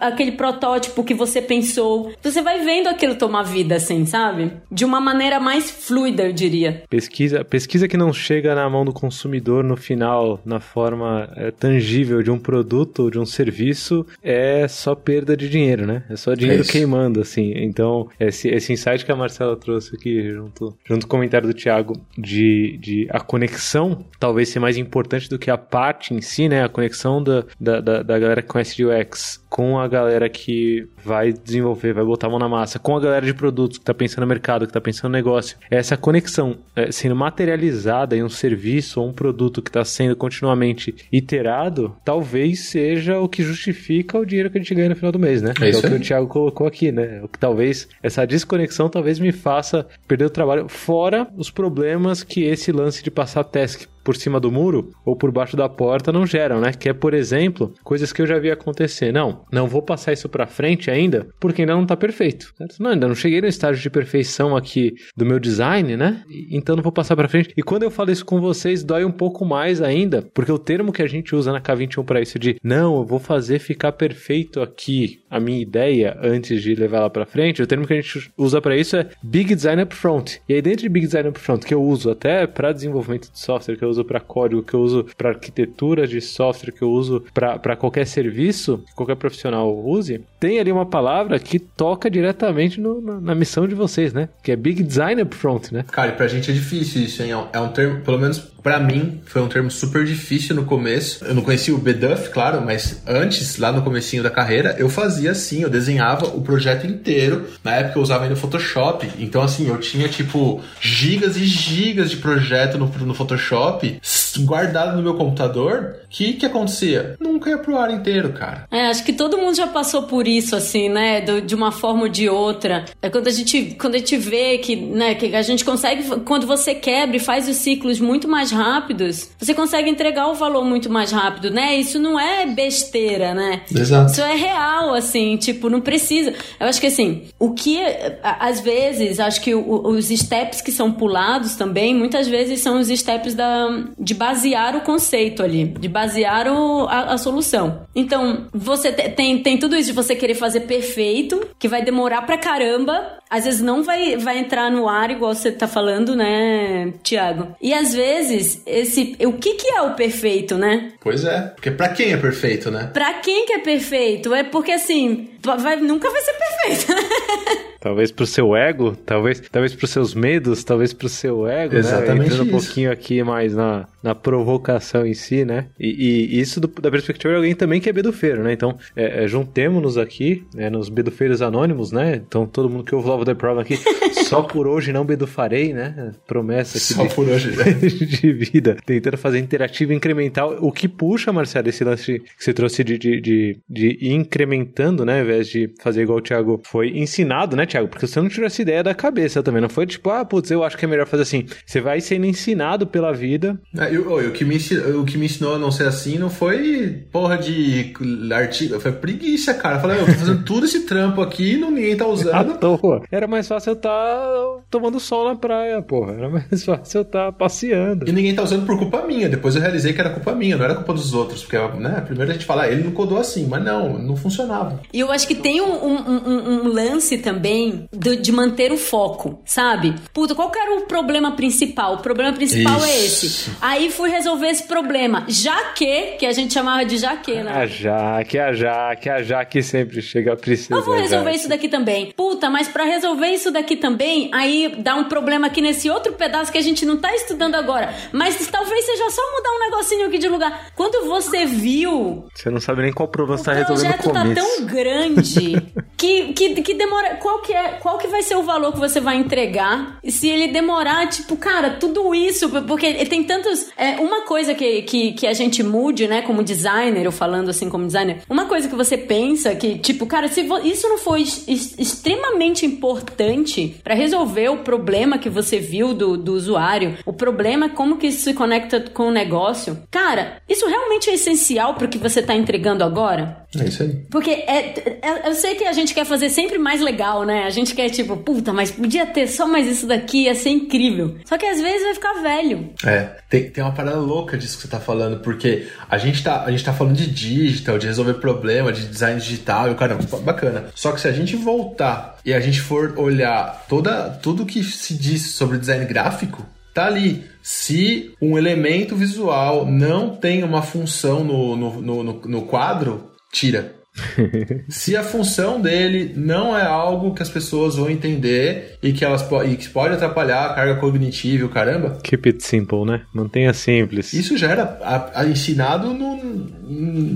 aquele protótipo que você pensou, você vai vendo aquilo tomar vida, assim, sabe? De uma maneira mais fluida, eu diria. Pesquisa, pesquisa que não chega na mão do consumidor no final, na forma é, tangível de um produto ou de um serviço, é só perda de dinheiro, né? É só dinheiro é queimando, assim. Então, esse, esse insight que a Marcela trouxe aqui, junto, junto com o comentário do Thiago, de, de a conexão talvez ser mais importante do que a parte em si, né? A conexão da, da, da, da galera que conhece de UX com a galera que vai desenvolver, vai botar a mão na massa, com a galera de produtos que está pensando no mercado, que está pensando no negócio. Essa conexão é, sendo materializada em um serviço ou um produto que está sendo continuamente iterado, talvez seja o que justifica o dinheiro que a gente ganha no final do mês, né? É, é o que o Thiago colocou aqui, né? O que talvez essa desconexão talvez me faça perder o trabalho, fora os problemas que esse lance de passar task por cima do muro ou por baixo da porta não geram, né? Que é, por exemplo, coisas que eu já vi acontecer. Não, não vou passar isso para frente ainda, porque ainda não tá perfeito. Certo? Não, ainda não cheguei no estágio de perfeição aqui do meu design, né? Então não vou passar para frente. E quando eu falo isso com vocês, dói um pouco mais ainda, porque o termo que a gente usa na K21 para isso de não, eu vou fazer ficar perfeito aqui a minha ideia antes de levar ela para frente, o termo que a gente usa para isso é Big Design Upfront. E aí dentro de Big Design Upfront, que eu uso até para desenvolvimento de software, que eu uso para código, que eu uso para arquitetura de software, que eu uso para qualquer serviço, que qualquer profissional use, tem ali uma palavra que toca diretamente no, na, na, missão de vocês, né? Que é Big Design Upfront, né? Cara, pra gente é difícil isso, hein? É um é termo, pelo menos para mim, foi um termo super difícil no começo. Eu não conhecia o BDUF, claro, mas antes, lá no comecinho da carreira, eu fazia assim, eu desenhava o projeto inteiro. Na época eu usava ainda o Photoshop, então assim, eu tinha tipo gigas e gigas de projeto no, no Photoshop guardado no meu computador. Que que acontecia? Nunca ia pro ar inteiro, cara. É, acho que todo mundo já passou por isso, assim, né? Do, de uma forma ou de outra. É quando a gente, quando a gente vê que, né, que a gente consegue, quando você quebra e faz os ciclos muito mais mais rápidos, você consegue entregar o valor muito mais rápido, né? Isso não é besteira, né? Exato. Isso é real, assim, tipo, não precisa. Eu acho que assim, o que às vezes, acho que os steps que são pulados também, muitas vezes são os steps da, de basear o conceito ali, de basear o, a, a solução. Então, você tem, tem tudo isso de você querer fazer perfeito, que vai demorar pra caramba, às vezes não vai, vai entrar no ar igual você tá falando, né, Tiago? E às vezes, esse. O que, que é o perfeito, né? Pois é. Porque pra quem é perfeito, né? Pra quem que é perfeito? É porque assim, vai, nunca vai ser perfeito. Talvez pro seu ego, talvez, talvez pros seus medos, talvez pro seu ego, né? Exatamente né? Entrando isso. um pouquinho aqui mais na, na provocação em si, né? E, e isso do, da perspectiva de alguém também que é bedufeiro, né? Então, é, é, juntemos-nos aqui, né, nos bedufeiros anônimos, né? Então, todo mundo que ouve Love the Problem aqui, só por hoje não bedufarei, né? Promessa aqui só de, por hoje, de vida. Tentando fazer interativo incremental, o que puxa, Marcelo, esse lance que você trouxe de, de, de, de ir incrementando, né? Ao invés de fazer igual o Thiago foi ensinado, né, Thiago? Porque você não tirou essa ideia da cabeça também. Não foi tipo, ah, putz, eu acho que é melhor fazer assim. Você vai sendo ensinado pela vida. É, eu, eu, o, que me ensinou, o que me ensinou a não ser assim não foi porra de artigo, foi preguiça, cara. Eu falei, eu tô fazendo tudo esse trampo aqui e ninguém tá usando. À toa. Era mais fácil eu estar tá tomando sol na praia, porra. Era mais fácil eu estar tá passeando. E ninguém tá usando por culpa minha. Depois eu realizei que era culpa minha, não era culpa dos outros. Porque, né, primeiro a gente fala, ah, ele não codou assim, mas não, não funcionava. E eu acho que tem um, um, um, um lance também do, de manter o foco, sabe? Puta, qual que era o problema principal? O problema principal é Isso. é esse. Aí fui resolver esse problema. Já que, que a gente chamava de Jaque, né? A Jaque, a Jaque, a Jaque sempre chega a precisar. Eu vou resolver isso daqui também. Puta, mas para resolver isso daqui também, aí dá um problema aqui nesse outro pedaço que a gente não tá estudando agora. Mas talvez seja só mudar um negocinho aqui de lugar. Quando você viu. Você não sabe nem qual problema você tá resolvendo. O projeto tá tão grande que, que, que demora. Qual que, é, qual que vai ser o valor que você vai entregar? E se ele demorar, tipo, cara, tudo isso, porque tem tantos. É, uma coisa que, que, que a gente mude, né, como designer, eu falando assim como designer, uma coisa que você pensa que, tipo, cara, se isso não foi extremamente importante para resolver o problema que você viu do, do usuário, o problema, como que isso se conecta com o negócio, cara, isso realmente é essencial pro que você tá entregando agora? É isso aí. Porque é, é, eu sei que a gente quer fazer sempre mais legal, né? A gente quer, tipo, puta, mas podia ter só mais isso daqui, ia ser incrível. Só que às vezes vai ficar velho. É, tem, tem uma parada louca disso que você tá falando, porque a gente tá, a gente tá falando de digital, de resolver problema, de design digital, e o cara, bacana. Só que se a gente voltar e a gente for olhar toda, tudo que se diz sobre design gráfico, tá ali. Se um elemento visual não tem uma função no, no, no, no quadro, tira. Se a função dele não é algo que as pessoas vão entender e que elas e que pode atrapalhar a carga cognitiva, o caramba. Keep it simple, né? Mantenha simples. Isso já era a, a ensinado no,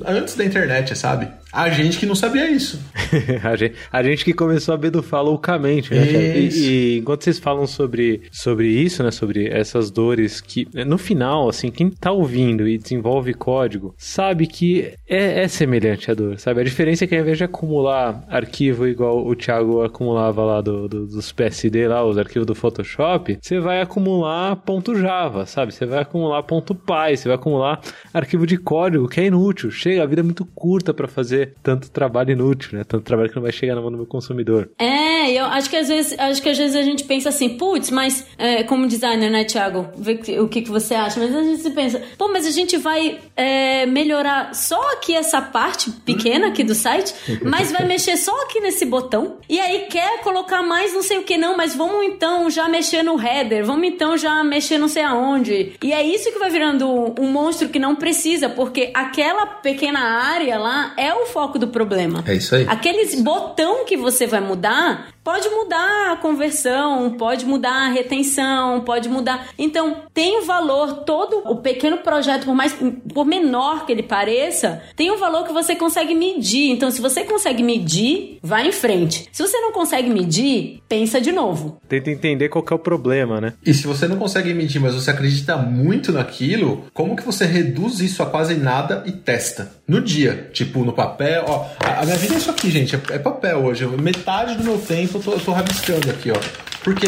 antes da internet, sabe? A gente que não sabia isso. a, gente, a, gente, que começou a bedufar loucamente, né? E, e, enquanto vocês falam sobre, sobre isso, né? Sobre essas dores que, no final, assim, quem tá ouvindo e desenvolve código sabe que é, é semelhante a dor, sabe? A diferença é que ao invés de acumular arquivo igual o Thiago acumulava lá do, do, dos PSD lá, os arquivos do Photoshop, você vai acumular ponto .java, sabe? Você vai acumular ponto .py, você vai acumular arquivo de código que é inútil. Chega, a vida é muito curta para fazer tanto trabalho inútil, né? Tanto trabalho que não vai chegar na mão do meu consumidor. É, eu acho que às vezes, acho que às vezes a gente pensa assim, putz, mas é, como designer, né, Thiago? Vê o que, que você acha. Mas a gente pensa, pô, mas a gente vai é, melhorar só aqui essa parte pequena aqui do site, mas vai mexer só aqui nesse botão. E aí quer colocar mais não sei o que, não, mas vamos então já mexer no header, vamos então já mexer não sei aonde. E é isso que vai virando um monstro que não precisa, porque aquela pequena área lá é o foco do problema. É isso aí. Aqueles botão que você vai mudar Pode mudar a conversão, pode mudar a retenção, pode mudar. Então, tem um valor, todo o pequeno projeto, por mais por menor que ele pareça, tem um valor que você consegue medir. Então, se você consegue medir, vai em frente. Se você não consegue medir, pensa de novo. Tenta entender qual é o problema, né? E se você não consegue medir, mas você acredita muito naquilo, como que você reduz isso a quase nada e testa? No dia, tipo no papel, ó, a minha vida é isso aqui, gente, é, é papel hoje. Metade do meu tempo eu tô, eu tô rabiscando aqui, ó. Porque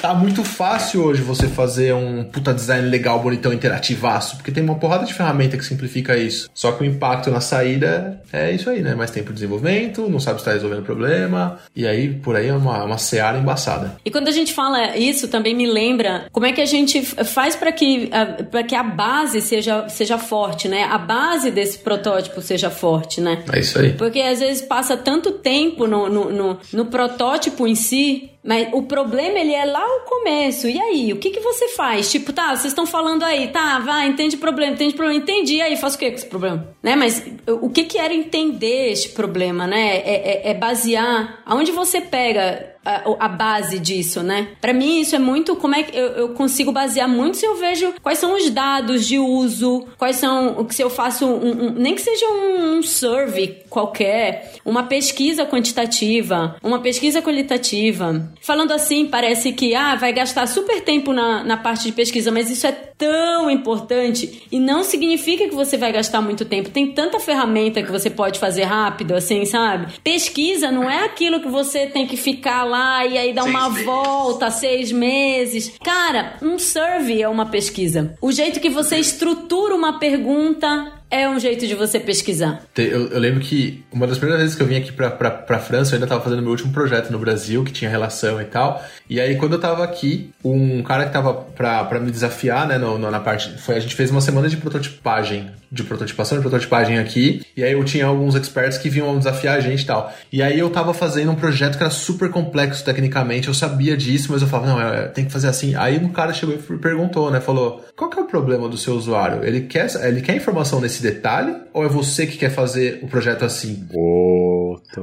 tá muito fácil hoje você fazer um puta design legal, bonitão, interativaço, porque tem uma porrada de ferramenta que simplifica isso. Só que o impacto na saída é isso aí, né? Mais tempo de desenvolvimento, não sabe se tá resolvendo o problema, e aí por aí é uma, uma seara embaçada. E quando a gente fala isso, também me lembra como é que a gente faz para que, pra que a base seja, seja forte, né? A base desse protótipo seja forte, né? É isso aí. Porque às vezes passa tanto tempo no, no, no, no protótipo em si mas o problema, ele é lá o começo. E aí, o que, que você faz? Tipo, tá, vocês estão falando aí, tá, vai, entende o problema, entende o problema, entendi, e aí, faço o que com esse problema? Né? Mas o que, que era entender este problema, né? É, é, é basear aonde você pega a, a base disso, né? Para mim, isso é muito como é que eu, eu, consigo basear muito se eu vejo quais são os dados de uso, quais são. Se eu faço um, um nem que seja um, um survey qualquer, uma pesquisa quantitativa, uma pesquisa qualitativa. Falando assim, parece que ah, vai gastar super tempo na, na parte de pesquisa, mas isso é tão importante e não significa que você vai gastar muito tempo. Tem tanta ferramenta que você pode fazer rápido, assim, sabe? Pesquisa não é aquilo que você tem que ficar lá e aí dar seis uma meses. volta, seis meses. Cara, um survey é uma pesquisa. O jeito que você estrutura uma pergunta é um jeito de você pesquisar. Eu, eu, lembro que uma das primeiras vezes que eu vim aqui pra, pra, pra França, eu ainda tava fazendo meu último projeto no Brasil, que tinha relação e tal. E aí, quando eu tava aqui, um cara que tava pra, pra me desafiar, né, no, no, na parte. Foi, a gente fez uma semana de prototipagem, de prototipação de prototipagem aqui. E aí eu tinha alguns experts que vinham desafiar a gente e tal. E aí eu tava fazendo um projeto que era super complexo tecnicamente, eu sabia disso, mas eu falava, não, é, tem que fazer assim. Aí um cara chegou e perguntou, né, falou: qual que é o problema do seu usuário? Ele quer, ele quer informação nesse esse detalhe? Ou é você que quer fazer o projeto assim?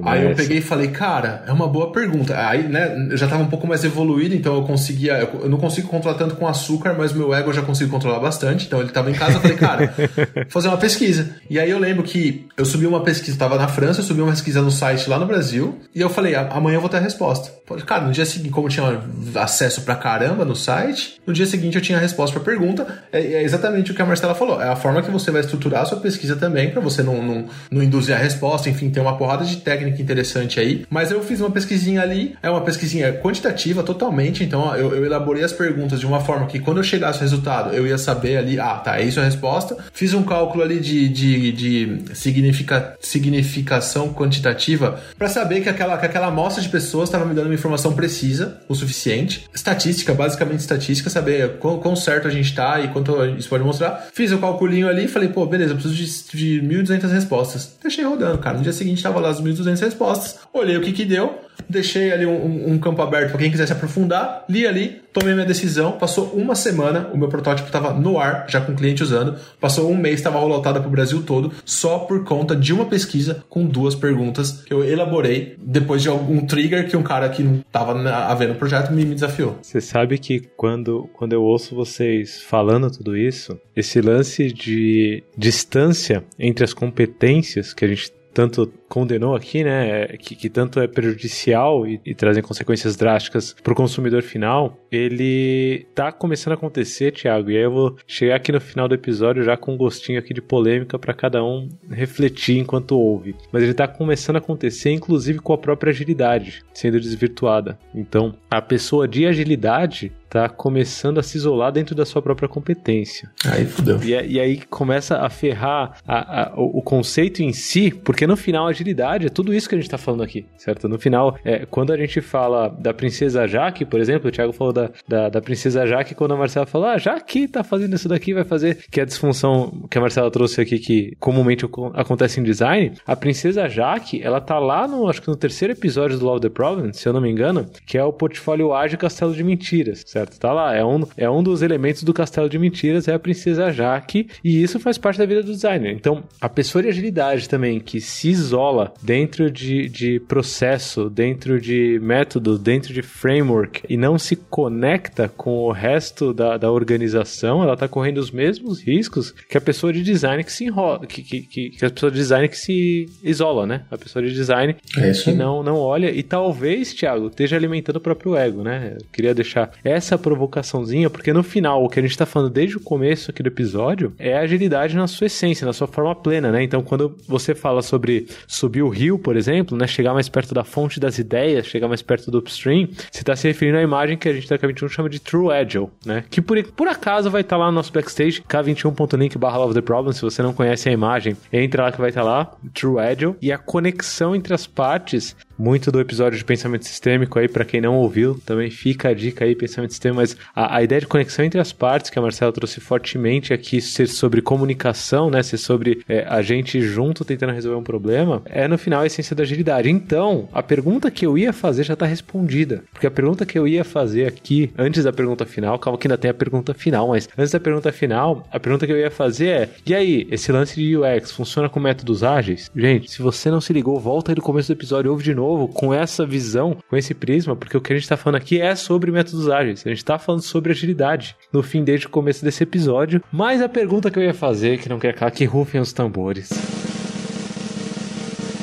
Aí eu peguei e falei, cara, é uma boa pergunta. Aí, né, eu já tava um pouco mais evoluído, então eu conseguia. Eu não consigo controlar tanto com açúcar, mas meu ego eu já consigo controlar bastante. Então ele tava em casa, eu falei, cara, vou fazer uma pesquisa. E aí eu lembro que eu subi uma pesquisa, tava na França, eu subi uma pesquisa no site lá no Brasil, e eu falei, amanhã eu vou ter a resposta. Cara, no dia seguinte, como eu tinha acesso pra caramba no site, no dia seguinte eu tinha a resposta pra pergunta. É, é exatamente o que a Marcela falou. É a forma que você vai estruturar a sua pesquisa também, para você não, não, não induzir a resposta. Enfim, tem uma porrada de técnica interessante aí. Mas eu fiz uma pesquisinha ali, é uma pesquisinha quantitativa totalmente. Então eu, eu elaborei as perguntas de uma forma que quando eu chegasse ao resultado, eu ia saber ali, ah, tá, é isso a resposta. Fiz um cálculo ali de, de, de significa, significação quantitativa para saber que aquela, que aquela amostra de pessoas estava me dando informação precisa o suficiente. Estatística, basicamente estatística, saber quão, quão certo a gente tá e quanto isso pode mostrar. Fiz o cálculinho ali e falei, pô, beleza, eu preciso de, de 1.200 respostas. Deixei rodando, cara. No dia seguinte tava lá as 1.200 respostas. Olhei o que que deu deixei ali um, um campo aberto para quem quisesse aprofundar, li ali, tomei minha decisão, passou uma semana, o meu protótipo estava no ar, já com o cliente usando, passou um mês, estava rolloutada para o Brasil todo, só por conta de uma pesquisa com duas perguntas que eu elaborei depois de algum trigger que um cara que não estava vendo o projeto me, me desafiou. Você sabe que quando, quando eu ouço vocês falando tudo isso, esse lance de distância entre as competências que a gente tanto condenou aqui, né, que, que tanto é prejudicial e, e trazem consequências drásticas para o consumidor final, ele tá começando a acontecer, Thiago, e aí eu vou chegar aqui no final do episódio já com um gostinho aqui de polêmica para cada um refletir enquanto ouve. Mas ele tá começando a acontecer, inclusive com a própria agilidade sendo desvirtuada. Então, a pessoa de agilidade tá começando a se isolar dentro da sua própria competência. Aí fudeu. E, e aí começa a ferrar a, a, o, o, conceito em si, porque no final agilidade é tudo isso que a gente tá falando aqui, certo? No final, é, quando a gente fala da princesa Jaque, por exemplo, o Thiago falou da, da, da princesa Jaque, quando a Marcela falou, ah, Jaque tá fazendo isso daqui, vai fazer, que é a disfunção que a Marcela trouxe aqui, que comumente acontece em design, a princesa Jaque, ela tá lá no, acho que no terceiro episódio do Law of the Problem, se eu não me engano, que é o portfólio ágil Castelo de Mentiras, certo? Certo? Tá lá, é um, é um dos elementos do castelo de mentiras, é a princesa Jaque, e isso faz parte da vida do designer. Então, a pessoa de agilidade também, que se isola dentro de, de processo, dentro de método, dentro de framework, e não se conecta com o resto da, da organização, ela tá correndo os mesmos riscos que a pessoa de design que se enrola, que, que, que, que a pessoa de design que se isola, né? A pessoa de design é que não, não olha, e talvez, Thiago, esteja alimentando o próprio ego, né? Eu queria deixar essa essa provocaçãozinha, porque no final, o que a gente tá falando desde o começo aqui do episódio é agilidade na sua essência, na sua forma plena, né? Então, quando você fala sobre subir o rio, por exemplo, né? Chegar mais perto da fonte das ideias, chegar mais perto do upstream, você tá se referindo à imagem que a gente da K21 chama de True Agile, né? Que por, por acaso vai estar tá lá no nosso backstage, k21.link barra love the problem, se você não conhece a imagem, entra lá que vai estar tá lá, True Agile, e a conexão entre as partes muito do episódio de pensamento sistêmico aí, para quem não ouviu, também fica a dica aí, pensamento sistêmico, mas a, a, ideia de conexão entre as partes que a Marcela trouxe fortemente aqui, ser sobre comunicação, né, ser sobre é, a gente junto tentando resolver um problema, é no final a essência da agilidade. Então, a pergunta que eu ia fazer já está respondida, porque a pergunta que eu ia fazer aqui, antes da pergunta final, calma que ainda tem a pergunta final, mas antes da pergunta final, a pergunta que eu ia fazer é, e aí, esse lance de UX funciona com métodos ágeis? Gente, se você não se ligou, volta aí do começo do episódio, ouve de novo, novo com essa visão, com esse prisma, porque o que a gente está falando aqui é sobre métodos ágeis. A gente está falando sobre agilidade no fim desde o começo desse episódio. Mas a pergunta que eu ia fazer, que não quer cá, que rufem os tambores.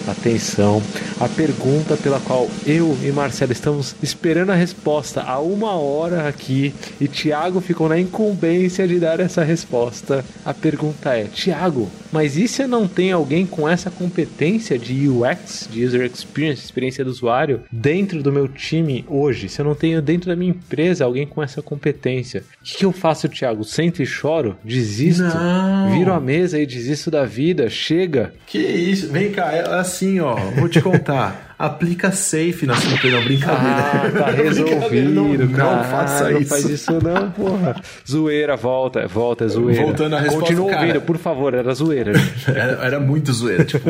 Atenção, a pergunta pela qual eu e Marcelo estamos esperando a resposta há uma hora aqui e Thiago ficou na incumbência de dar essa resposta. A pergunta é: Thiago, mas e se eu não tenho alguém com essa competência de UX, de User Experience, experiência do usuário, dentro do meu time hoje? Se eu não tenho dentro da minha empresa alguém com essa competência, o que, que, eu faço, Thiago? Sento e choro? Desisto? Não. Viro a mesa e desisto da vida? Chega? Que isso? Vem cá, é assim, ó, vou te contar aplica safe na sua não, brincadeira. Ah, tá resolvido, não, cara. Não faça não isso. faz isso não, porra. Zoeira, volta, volta, é zoeira. Voltando à resposta, Continua cara, ouvindo, por favor, era zoeira. Era, era muito zoeira, tipo,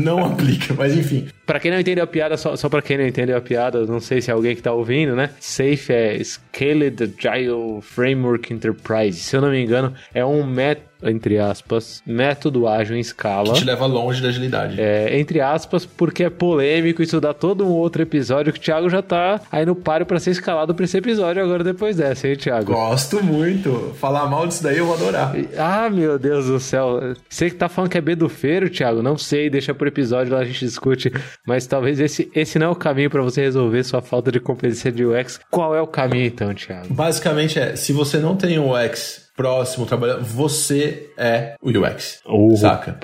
não aplica, mas enfim. Pra quem não entendeu a piada, só, só pra quem não entendeu a piada, não sei se é alguém que tá ouvindo, né? Safe é Scaled Agile Framework Enterprise. Se eu não me engano, é um método entre aspas, método ágil em escala. Que te leva longe da agilidade. É, entre aspas, porque é polêmico, isso dá todo um outro episódio que o Thiago já tá aí no páreo para ser escalado pra esse episódio agora depois dessa, hein, Thiago? Gosto muito. Falar mal disso daí eu vou adorar. Ah, meu Deus do céu. Você que tá falando que é B do feiro, Thiago, não sei, deixa pro episódio lá a gente discute, mas talvez esse, esse não é o caminho para você resolver sua falta de competência de UX. Qual é o caminho então, Thiago? Basicamente é, se você não tem um UX próximo, trabalhando, você é o UX. Opa. Saca?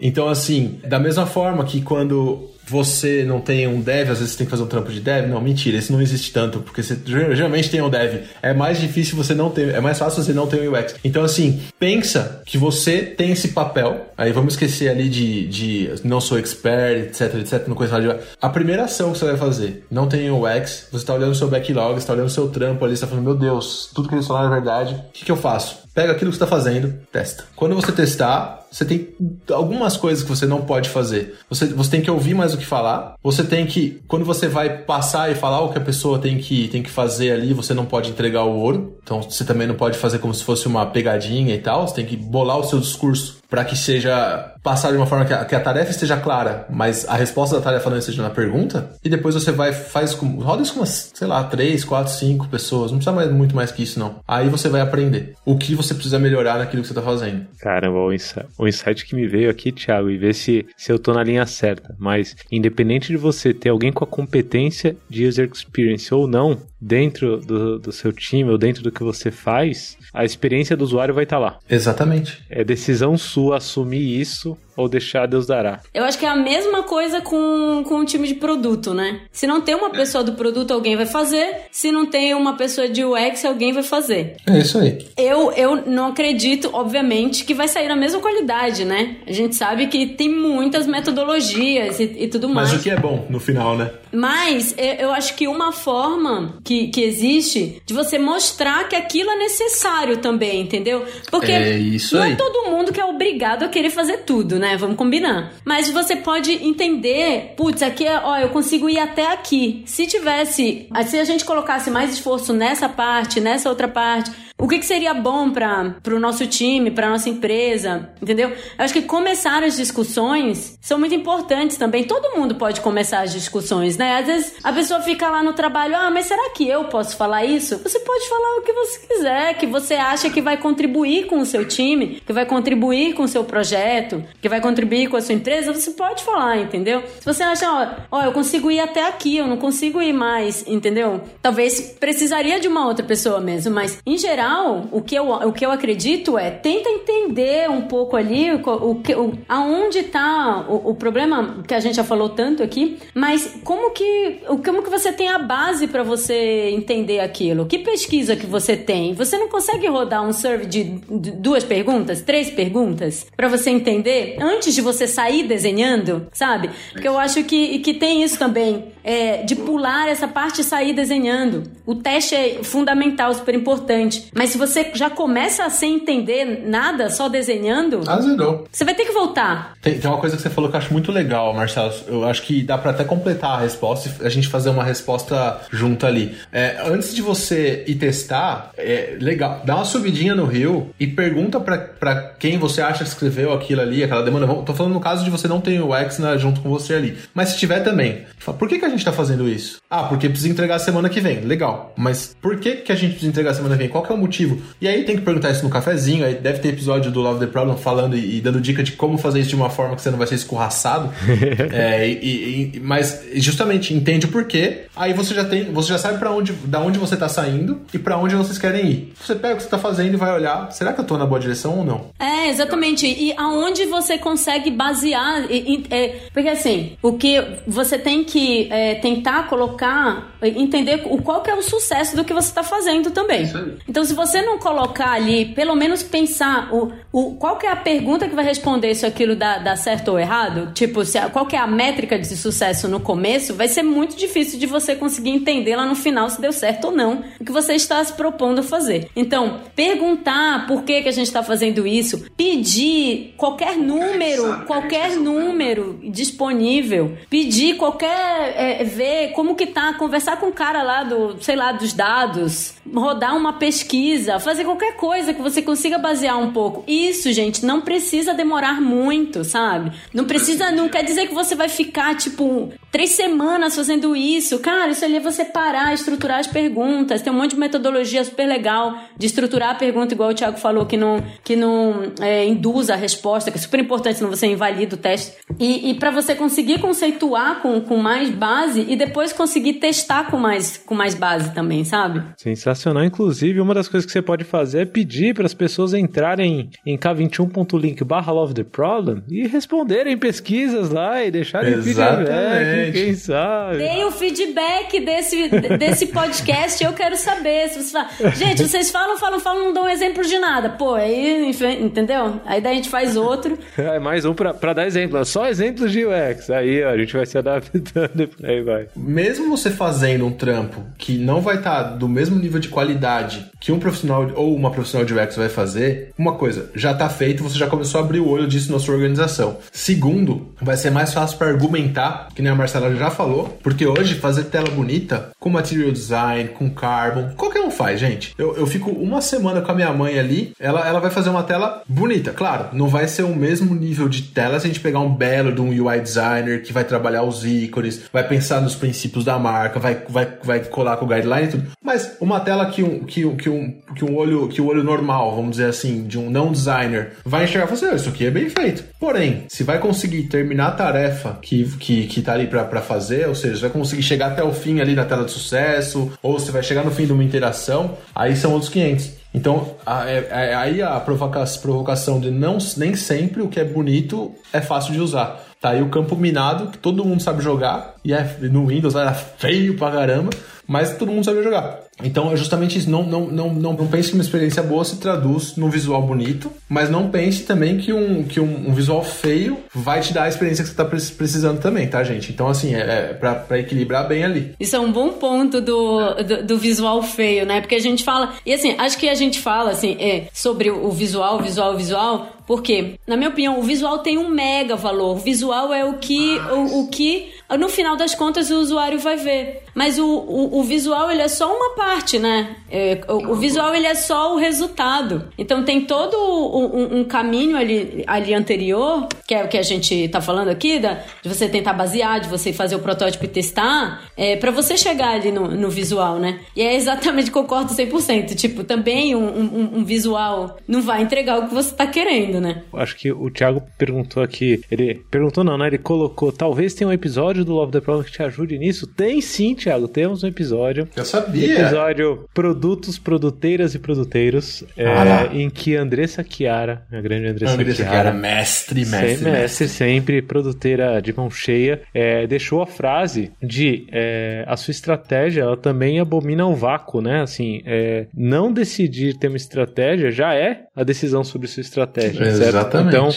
Então, assim, da mesma forma que quando você não tem um dev, às vezes você tem que fazer um trampo de dev. Não, mentira, isso não existe tanto, porque você geralmente tem um dev. É mais difícil você não ter, é mais fácil você não ter um UX. Então, assim, pensa que você tem esse papel. Aí vamos esquecer ali de, de não sou expert, etc, etc, não coisa de A primeira ação que você vai fazer, não tem UX, você está olhando seu backlog, está olhando o seu trampo ali, está falando, meu Deus, tudo que eles falaram é verdade. O que, que eu faço? Pega aquilo que você está fazendo, testa. Quando você testar, você tem algumas coisas que você não pode fazer. Você, você tem que ouvir mais o que falar. Você tem que, quando você vai passar e falar o que a pessoa tem que, tem que fazer ali, você não pode entregar o ouro. Então você também não pode fazer como se fosse uma pegadinha e tal. Você tem que bolar o seu discurso para que seja passado de uma forma que a, que a, tarefa esteja clara, mas a resposta da tarefa não esteja na pergunta. E depois você vai, faz com, roda isso com umas, sei lá, três, quatro, cinco pessoas. Não precisa mais, muito mais que isso, não. Aí você vai aprender o que você precisa melhorar naquilo que você tá fazendo. Caramba, o insight, o insight que me veio aqui, Thiago, e ver se, se eu tô na linha certa. Mas, independente de você ter alguém com a competência de user experience ou não, dentro do, do seu time ou dentro do que você faz, a experiência do usuário vai estar tá lá. Exatamente. É decisão sua assumir isso ou deixar Deus dará. Eu acho que é a mesma coisa com, com o time de produto, né? Se não tem uma pessoa do produto, alguém vai fazer. Se não tem uma pessoa de UX, alguém vai fazer. É isso aí. Eu, eu não acredito, obviamente, que vai sair na mesma qualidade, né? A gente sabe que tem muitas metodologias e, e tudo mais. Mas o que é bom no final, né? Mas eu acho que uma forma que, que existe de você mostrar que aquilo é necessário também, entendeu? Porque é isso não aí. é todo mundo que é obrigado a querer fazer tudo, né? Vamos combinar. Mas você pode entender, putz, aqui é, ó, eu consigo ir até aqui. Se tivesse, se a gente colocasse mais esforço nessa parte, nessa outra parte, o que, que seria bom para o nosso time, para nossa empresa, entendeu? Eu acho que começar as discussões são muito importantes também. Todo mundo pode começar as discussões, né? Às vezes a pessoa fica lá no trabalho, ah, mas será que eu posso falar isso? Você pode falar o que você quiser, que você acha que vai contribuir com o seu time, que vai contribuir com o seu projeto, que vai contribuir com a sua empresa, você pode falar, entendeu? Se você acha, ó, ó eu consigo ir até aqui, eu não consigo ir mais, entendeu? Talvez precisaria de uma outra pessoa mesmo, mas em geral final, o que eu, o que eu acredito é tenta entender um pouco ali o, o, o aonde está o, o, problema que a gente já falou tanto aqui, mas como que como que você tem a base para você entender aquilo? Que pesquisa que você tem? Você não consegue rodar um survey de duas perguntas, três perguntas para você entender antes de você sair desenhando, sabe? Porque eu acho que, que tem isso também, é, de pular essa parte e sair desenhando. O teste é fundamental, super importante. Mas se você já começa a sem entender nada, só desenhando. Azedou. Você vai ter que voltar. Tem, tem, uma coisa que você falou que eu acho muito legal, Marcelo. Eu acho que dá para até completar a resposta e a gente fazer uma resposta junto ali. É, antes de você ir testar, é legal. Dá uma subidinha no rio e pergunta para quem você acha que escreveu aquilo ali, aquela demanda. Tô falando no caso de você não ter o X né, junto com você ali. Mas se tiver também, por que, que a gente tá fazendo isso? Ah, porque precisa entregar semana que vem. Legal. Mas por que, que a gente precisa entregar semana que vem? Qual que é o motivo? E aí tem que perguntar isso no cafezinho, aí deve ter episódio do Love the Problem falando e, e dando dica de como fazer isso de uma forma que você não vai ser escorraçado. é, e, e, mas justamente entende o porquê, aí você já tem, você já sabe para onde, da onde você tá saindo e para onde vocês querem ir. Você pega o que você tá fazendo e vai olhar, será que eu tô na boa direção ou não? É, exatamente. E aonde você consegue basear, é, porque assim, o que você tem que é, tentar colocar, entender o qual que é o sucesso do que você está fazendo também. Então, se você não colocar ali, pelo menos pensar o, o, qual que é a pergunta que vai responder se aquilo dá, dá certo ou errado, tipo, se a, qual que é a métrica de sucesso no começo, vai ser muito difícil de você conseguir entender lá no final se deu certo ou não o que você está se propondo a fazer. Então, perguntar por que, que a gente está fazendo isso, pedir qualquer número, qualquer número disponível, pedir qualquer, é, ver como que tá, conversar com o cara lá do, sei lá, dos dados, rodar uma pesquisa pesquisa, fazer qualquer coisa que você consiga basear um pouco. Isso, gente, não precisa demorar muito, sabe? Não precisa, não quer dizer que você vai ficar, tipo, três semanas fazendo isso. Cara, isso ali é você parar, estruturar as perguntas. Tem um monte de metodologia super legal de estruturar a pergunta, igual o Thiago falou, que não, que não é, induz a resposta, que é super importante, senão você invalida o teste. E, e para você conseguir conceituar com, com mais base e depois conseguir testar com mais, com mais base também, sabe? Sensacional. Inclusive, uma das coisas que você pode fazer é pedir para as pessoas entrarem em k21.link barra love the problem e responderem pesquisas lá e deixarem feedback, quem sabe. Dei o feedback desse, desse podcast eu quero saber. Se você fala, gente, vocês falam, falam, falam, não dão exemplo de nada. Pô, aí, entendeu? Aí daí a gente faz outro. É mais um para dar exemplo. Só exemplos de UX. Aí ó, a gente vai se adaptando aí vai. Mesmo você fazendo um trampo que não vai estar tá do mesmo nível de qualidade que um profissional ou uma profissional de UX vai fazer, uma coisa, já está feito, você já começou a abrir o olho disso na sua organização. Segundo, vai ser mais fácil para argumentar, que nem a Marcela já falou, porque hoje fazer tela bonita com material design, com carbon, qualquer um faz, gente? Eu, eu fico uma semana com a minha mãe ali, ela, ela vai fazer uma tela bonita. Claro, não vai ser o mesmo nível de tela se a gente pegar um belo de um UI designer que vai trabalhar os ícones, vai pensar nos princípios da marca, vai, vai, vai colar com o guideline e tudo. Mas uma tela que um, que, que um, que um olho que o olho normal, vamos dizer assim, de um não designer, vai enxergar e falar assim, isso aqui é bem feito. Porém, se vai conseguir terminar a tarefa que, que, que tá ali para fazer, ou seja, vai conseguir chegar até o fim ali na tela de sucesso, ou se vai chegar no fim de uma interação, aí são outros 500. Então, é, é, aí a provocação de não nem sempre o que é bonito é fácil de usar. Tá aí o campo minado, que todo mundo sabe jogar, e é, no Windows era feio pra caramba, mas todo mundo sabe jogar. Então é justamente isso. Não, não, não, não, não pense que uma experiência boa se traduz num visual bonito, mas não pense também que um, que um, um visual feio vai te dar a experiência que você está precisando também, tá, gente? Então, assim, é, é para equilibrar bem ali. Isso é um bom ponto do, do, do, visual feio, né? Porque a gente fala. E assim, acho que a gente fala assim, é, sobre o visual, visual, visual, porque, na minha opinião, o visual tem um mega valor. O visual é o que, o, o que no final das contas o usuário vai ver. Mas o, o, o visual ele é só uma parte, né? É, o, o, visual ele é só o resultado. Então tem todo um, um, caminho ali, ali anterior, que é o que a gente tá falando aqui, da, de você tentar basear, de você fazer o protótipo e testar, é, para você chegar ali no, no, visual, né? E é exatamente, concordo 100%. Tipo, também um, um, um visual não vai entregar o que você tá querendo, né? Acho que o Thiago perguntou aqui, ele perguntou não, né? Ele colocou, talvez tenha um episódio do Love the Problem que te ajude nisso. Tem sim, Thiago, temos um episódio. Eu sabia. Episódio Produtos, Produteiras e Produteiros, é, em que Andressa Chiara, a grande Andressa, Andressa Chiara, Chiara, mestre, mestre, mestre, mestre, sempre produteira de mão cheia, é, deixou a frase de é, a sua estratégia ela também abomina o vácuo, né? Assim, é, não decidir ter uma estratégia já é a decisão sobre sua estratégia, Exatamente. Então,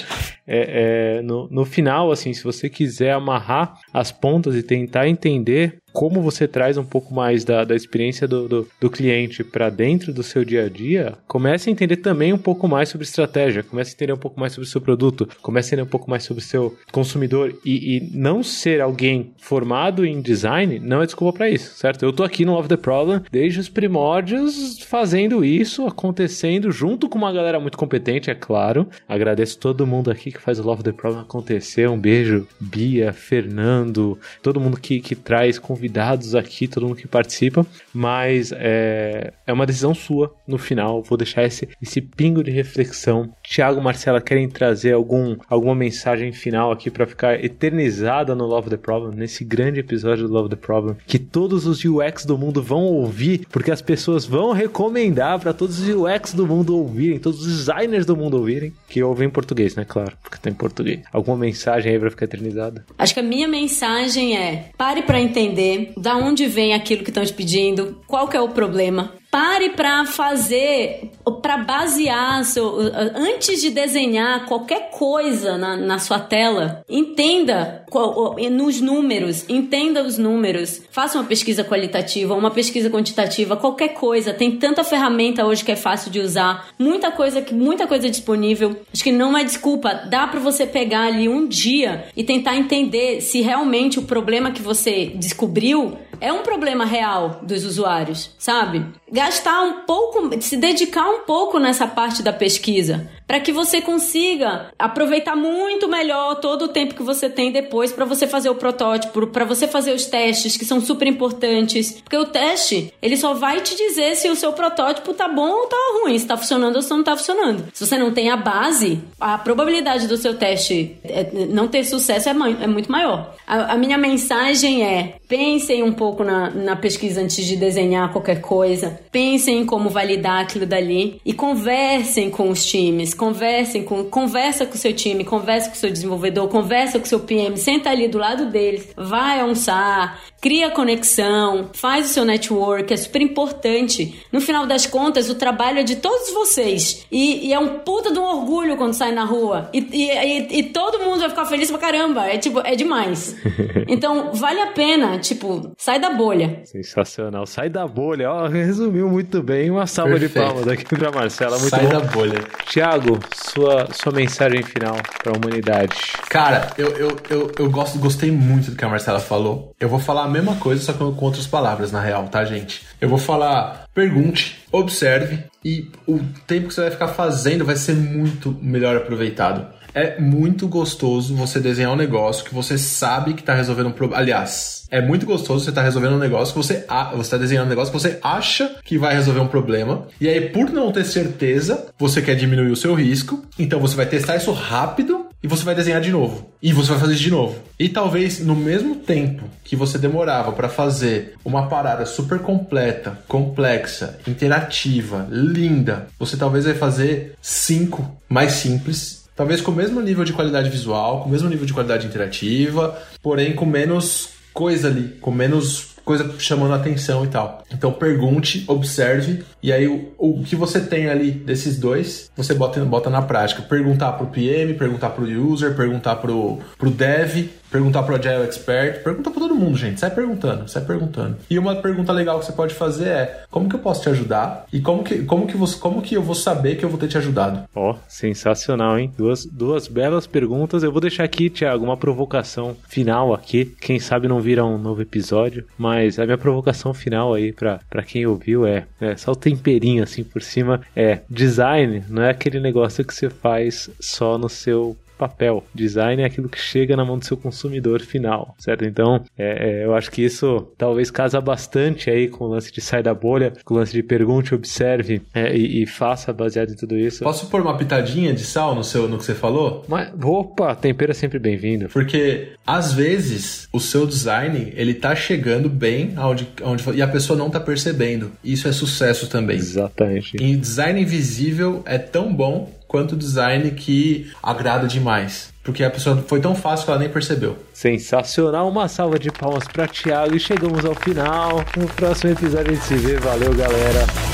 é, é, no, no final, assim, se você quiser amarrar as pontas e tentar entender como você traz um pouco mais da, da experiência do, do, do cliente para dentro do seu dia a dia, comece a entender também um pouco mais sobre estratégia, comece a entender um pouco mais sobre o seu produto, comece a entender um pouco mais sobre o seu consumidor e, e não ser alguém formado em design não é desculpa para isso, certo? Eu tô aqui no Love the Problem desde os primórdios fazendo isso, acontecendo junto com uma galera muito competente, é claro. Agradeço todo mundo aqui que faz o Love the Problem acontecer. Um beijo, Bia, Fernando, todo mundo que, que traz convidados convidados aqui, todo mundo que participa, mas é, é uma decisão sua no final. Vou deixar esse, esse pingo de reflexão. Tiago Marcela querem trazer algum, alguma mensagem final aqui para ficar eternizada no Love the Problem, nesse grande episódio do Love the Problem, que todos os UX do mundo vão ouvir, porque as pessoas vão recomendar para todos os UX do mundo ouvirem, todos os designers do mundo ouvirem, que ouvem em português, né? Claro, porque tem tá português. Alguma mensagem aí para ficar eternizada? Acho que a minha mensagem é: pare para entender da onde vem aquilo que estão te pedindo, qual que é o problema, pare para fazer, para basear, seu, antes de desenhar qualquer coisa na, na sua tela, entenda qual, nos números, entenda os números, faça uma pesquisa qualitativa, uma pesquisa quantitativa, qualquer coisa. Tem tanta ferramenta hoje que é fácil de usar, muita coisa, muita coisa disponível. Acho que não é desculpa, dá para você pegar ali um dia e tentar entender se realmente o problema que você descobriu é um problema real dos usuários, sabe? Gastar um pouco, se dedicar um pouco nessa parte da pesquisa para que você consiga aproveitar muito melhor todo o tempo que você tem depois para você fazer o protótipo, para você fazer os testes que são super importantes, porque o teste ele só vai te dizer se o seu protótipo tá bom ou tá ruim, se tá funcionando ou se não tá funcionando. Se você não tem a base, a probabilidade do seu teste é, não ter sucesso é, é muito maior. A, a, minha mensagem é: pensem um pouco na, na pesquisa antes de desenhar qualquer coisa, pensem em como validar aquilo dali e conversem com os times conversem com, conversa com o seu time, conversa com o seu desenvolvedor, conversa com o seu PM, senta ali do lado deles, vai almoçar, cria conexão, faz o seu network, é super importante. No final das contas, o trabalho é de todos vocês. E, e é um puta de um orgulho quando sai na rua. E, e, e, todo mundo vai ficar feliz pra caramba. É tipo, é demais. Então, vale a pena, tipo, sai da bolha. Sensacional. Sai da bolha. Ó, resumiu muito bem. Uma salva Perfeito. de palmas aqui pra Marcela. Muito Sai bom. da bolha. Tiago, sua, sua mensagem final pra humanidade. Cara, eu, eu, eu, eu gosto, gostei muito do que a Marcela falou. Eu vou falar a mesma coisa, só que com outras palavras, na real, tá, gente? Eu vou falar, pergunte, observe, e o tempo que você vai ficar fazendo vai ser muito melhor aproveitado. É muito gostoso você desenhar um negócio que você sabe que está resolvendo um problema. Aliás, é muito gostoso você estar tá resolvendo um negócio que você você está desenhando um negócio que você acha que vai resolver um problema. E aí, por não ter certeza, você quer diminuir o seu risco. Então você vai testar isso rápido e você vai desenhar de novo. E você vai fazer isso de novo. E talvez no mesmo tempo que você demorava para fazer uma parada super completa, complexa, interativa, linda, você talvez vai fazer cinco mais simples Talvez com o mesmo nível de qualidade visual, com o mesmo nível de qualidade interativa, porém com menos coisa ali, com menos coisa chamando atenção e tal. Então pergunte, observe, e aí o, o que você tem ali desses dois, você bota, bota na prática. Perguntar pro PM, perguntar pro user, perguntar pro, pro dev, perguntar pro Agile Expert, pergunta pra todo mundo, gente. Sai perguntando, sai perguntando. E uma pergunta legal que você pode fazer é: como que eu posso te ajudar? E como que, como que, você, como que eu vou saber que eu vou ter te ajudado? Ó, oh, sensacional, hein? Duas, duas belas perguntas. Eu vou deixar aqui, Thiago, uma provocação final aqui. Quem sabe não vira um novo episódio, mas a minha provocação final aí pra quem ouviu é, é só o temperinho assim por cima. É design, não é aquele negócio que você faz só no seu papel. Design é aquilo que chega na mão do seu consumidor final, certo? Então, é, é, eu acho que isso talvez casa bastante aí com o lance de sair da bolha, com o lance de pergunte, observe é, e, e, faça baseado em tudo isso. Posso pôr uma pitadinha de sal no, seu, no que você falou? Mas, opa, tempero é sempre bem-vindo. Porque, às vezes, o seu design, ele tá chegando bem aonde, aonde, e a pessoa não tá percebendo. Isso é sucesso também. Exatamente. E design invisível é tão bom quanto design que agrada demais. Porque a pessoa foi tão fácil que ela nem percebeu. Sensacional, uma salva de palmas para Thiago e chegamos ao final. No próximo episódio a gente se vê. Valeu, galera.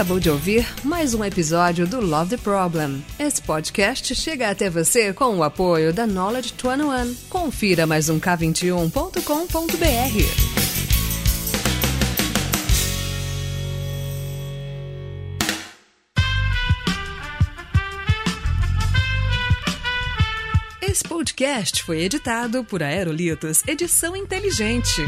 Acabou de ouvir mais um episódio do Love the Problem. Esse podcast chega até você com o apoio da Knowledge 21. Confira mais um K21.com.br. Esse podcast foi editado por Aerolitos Edição Inteligente.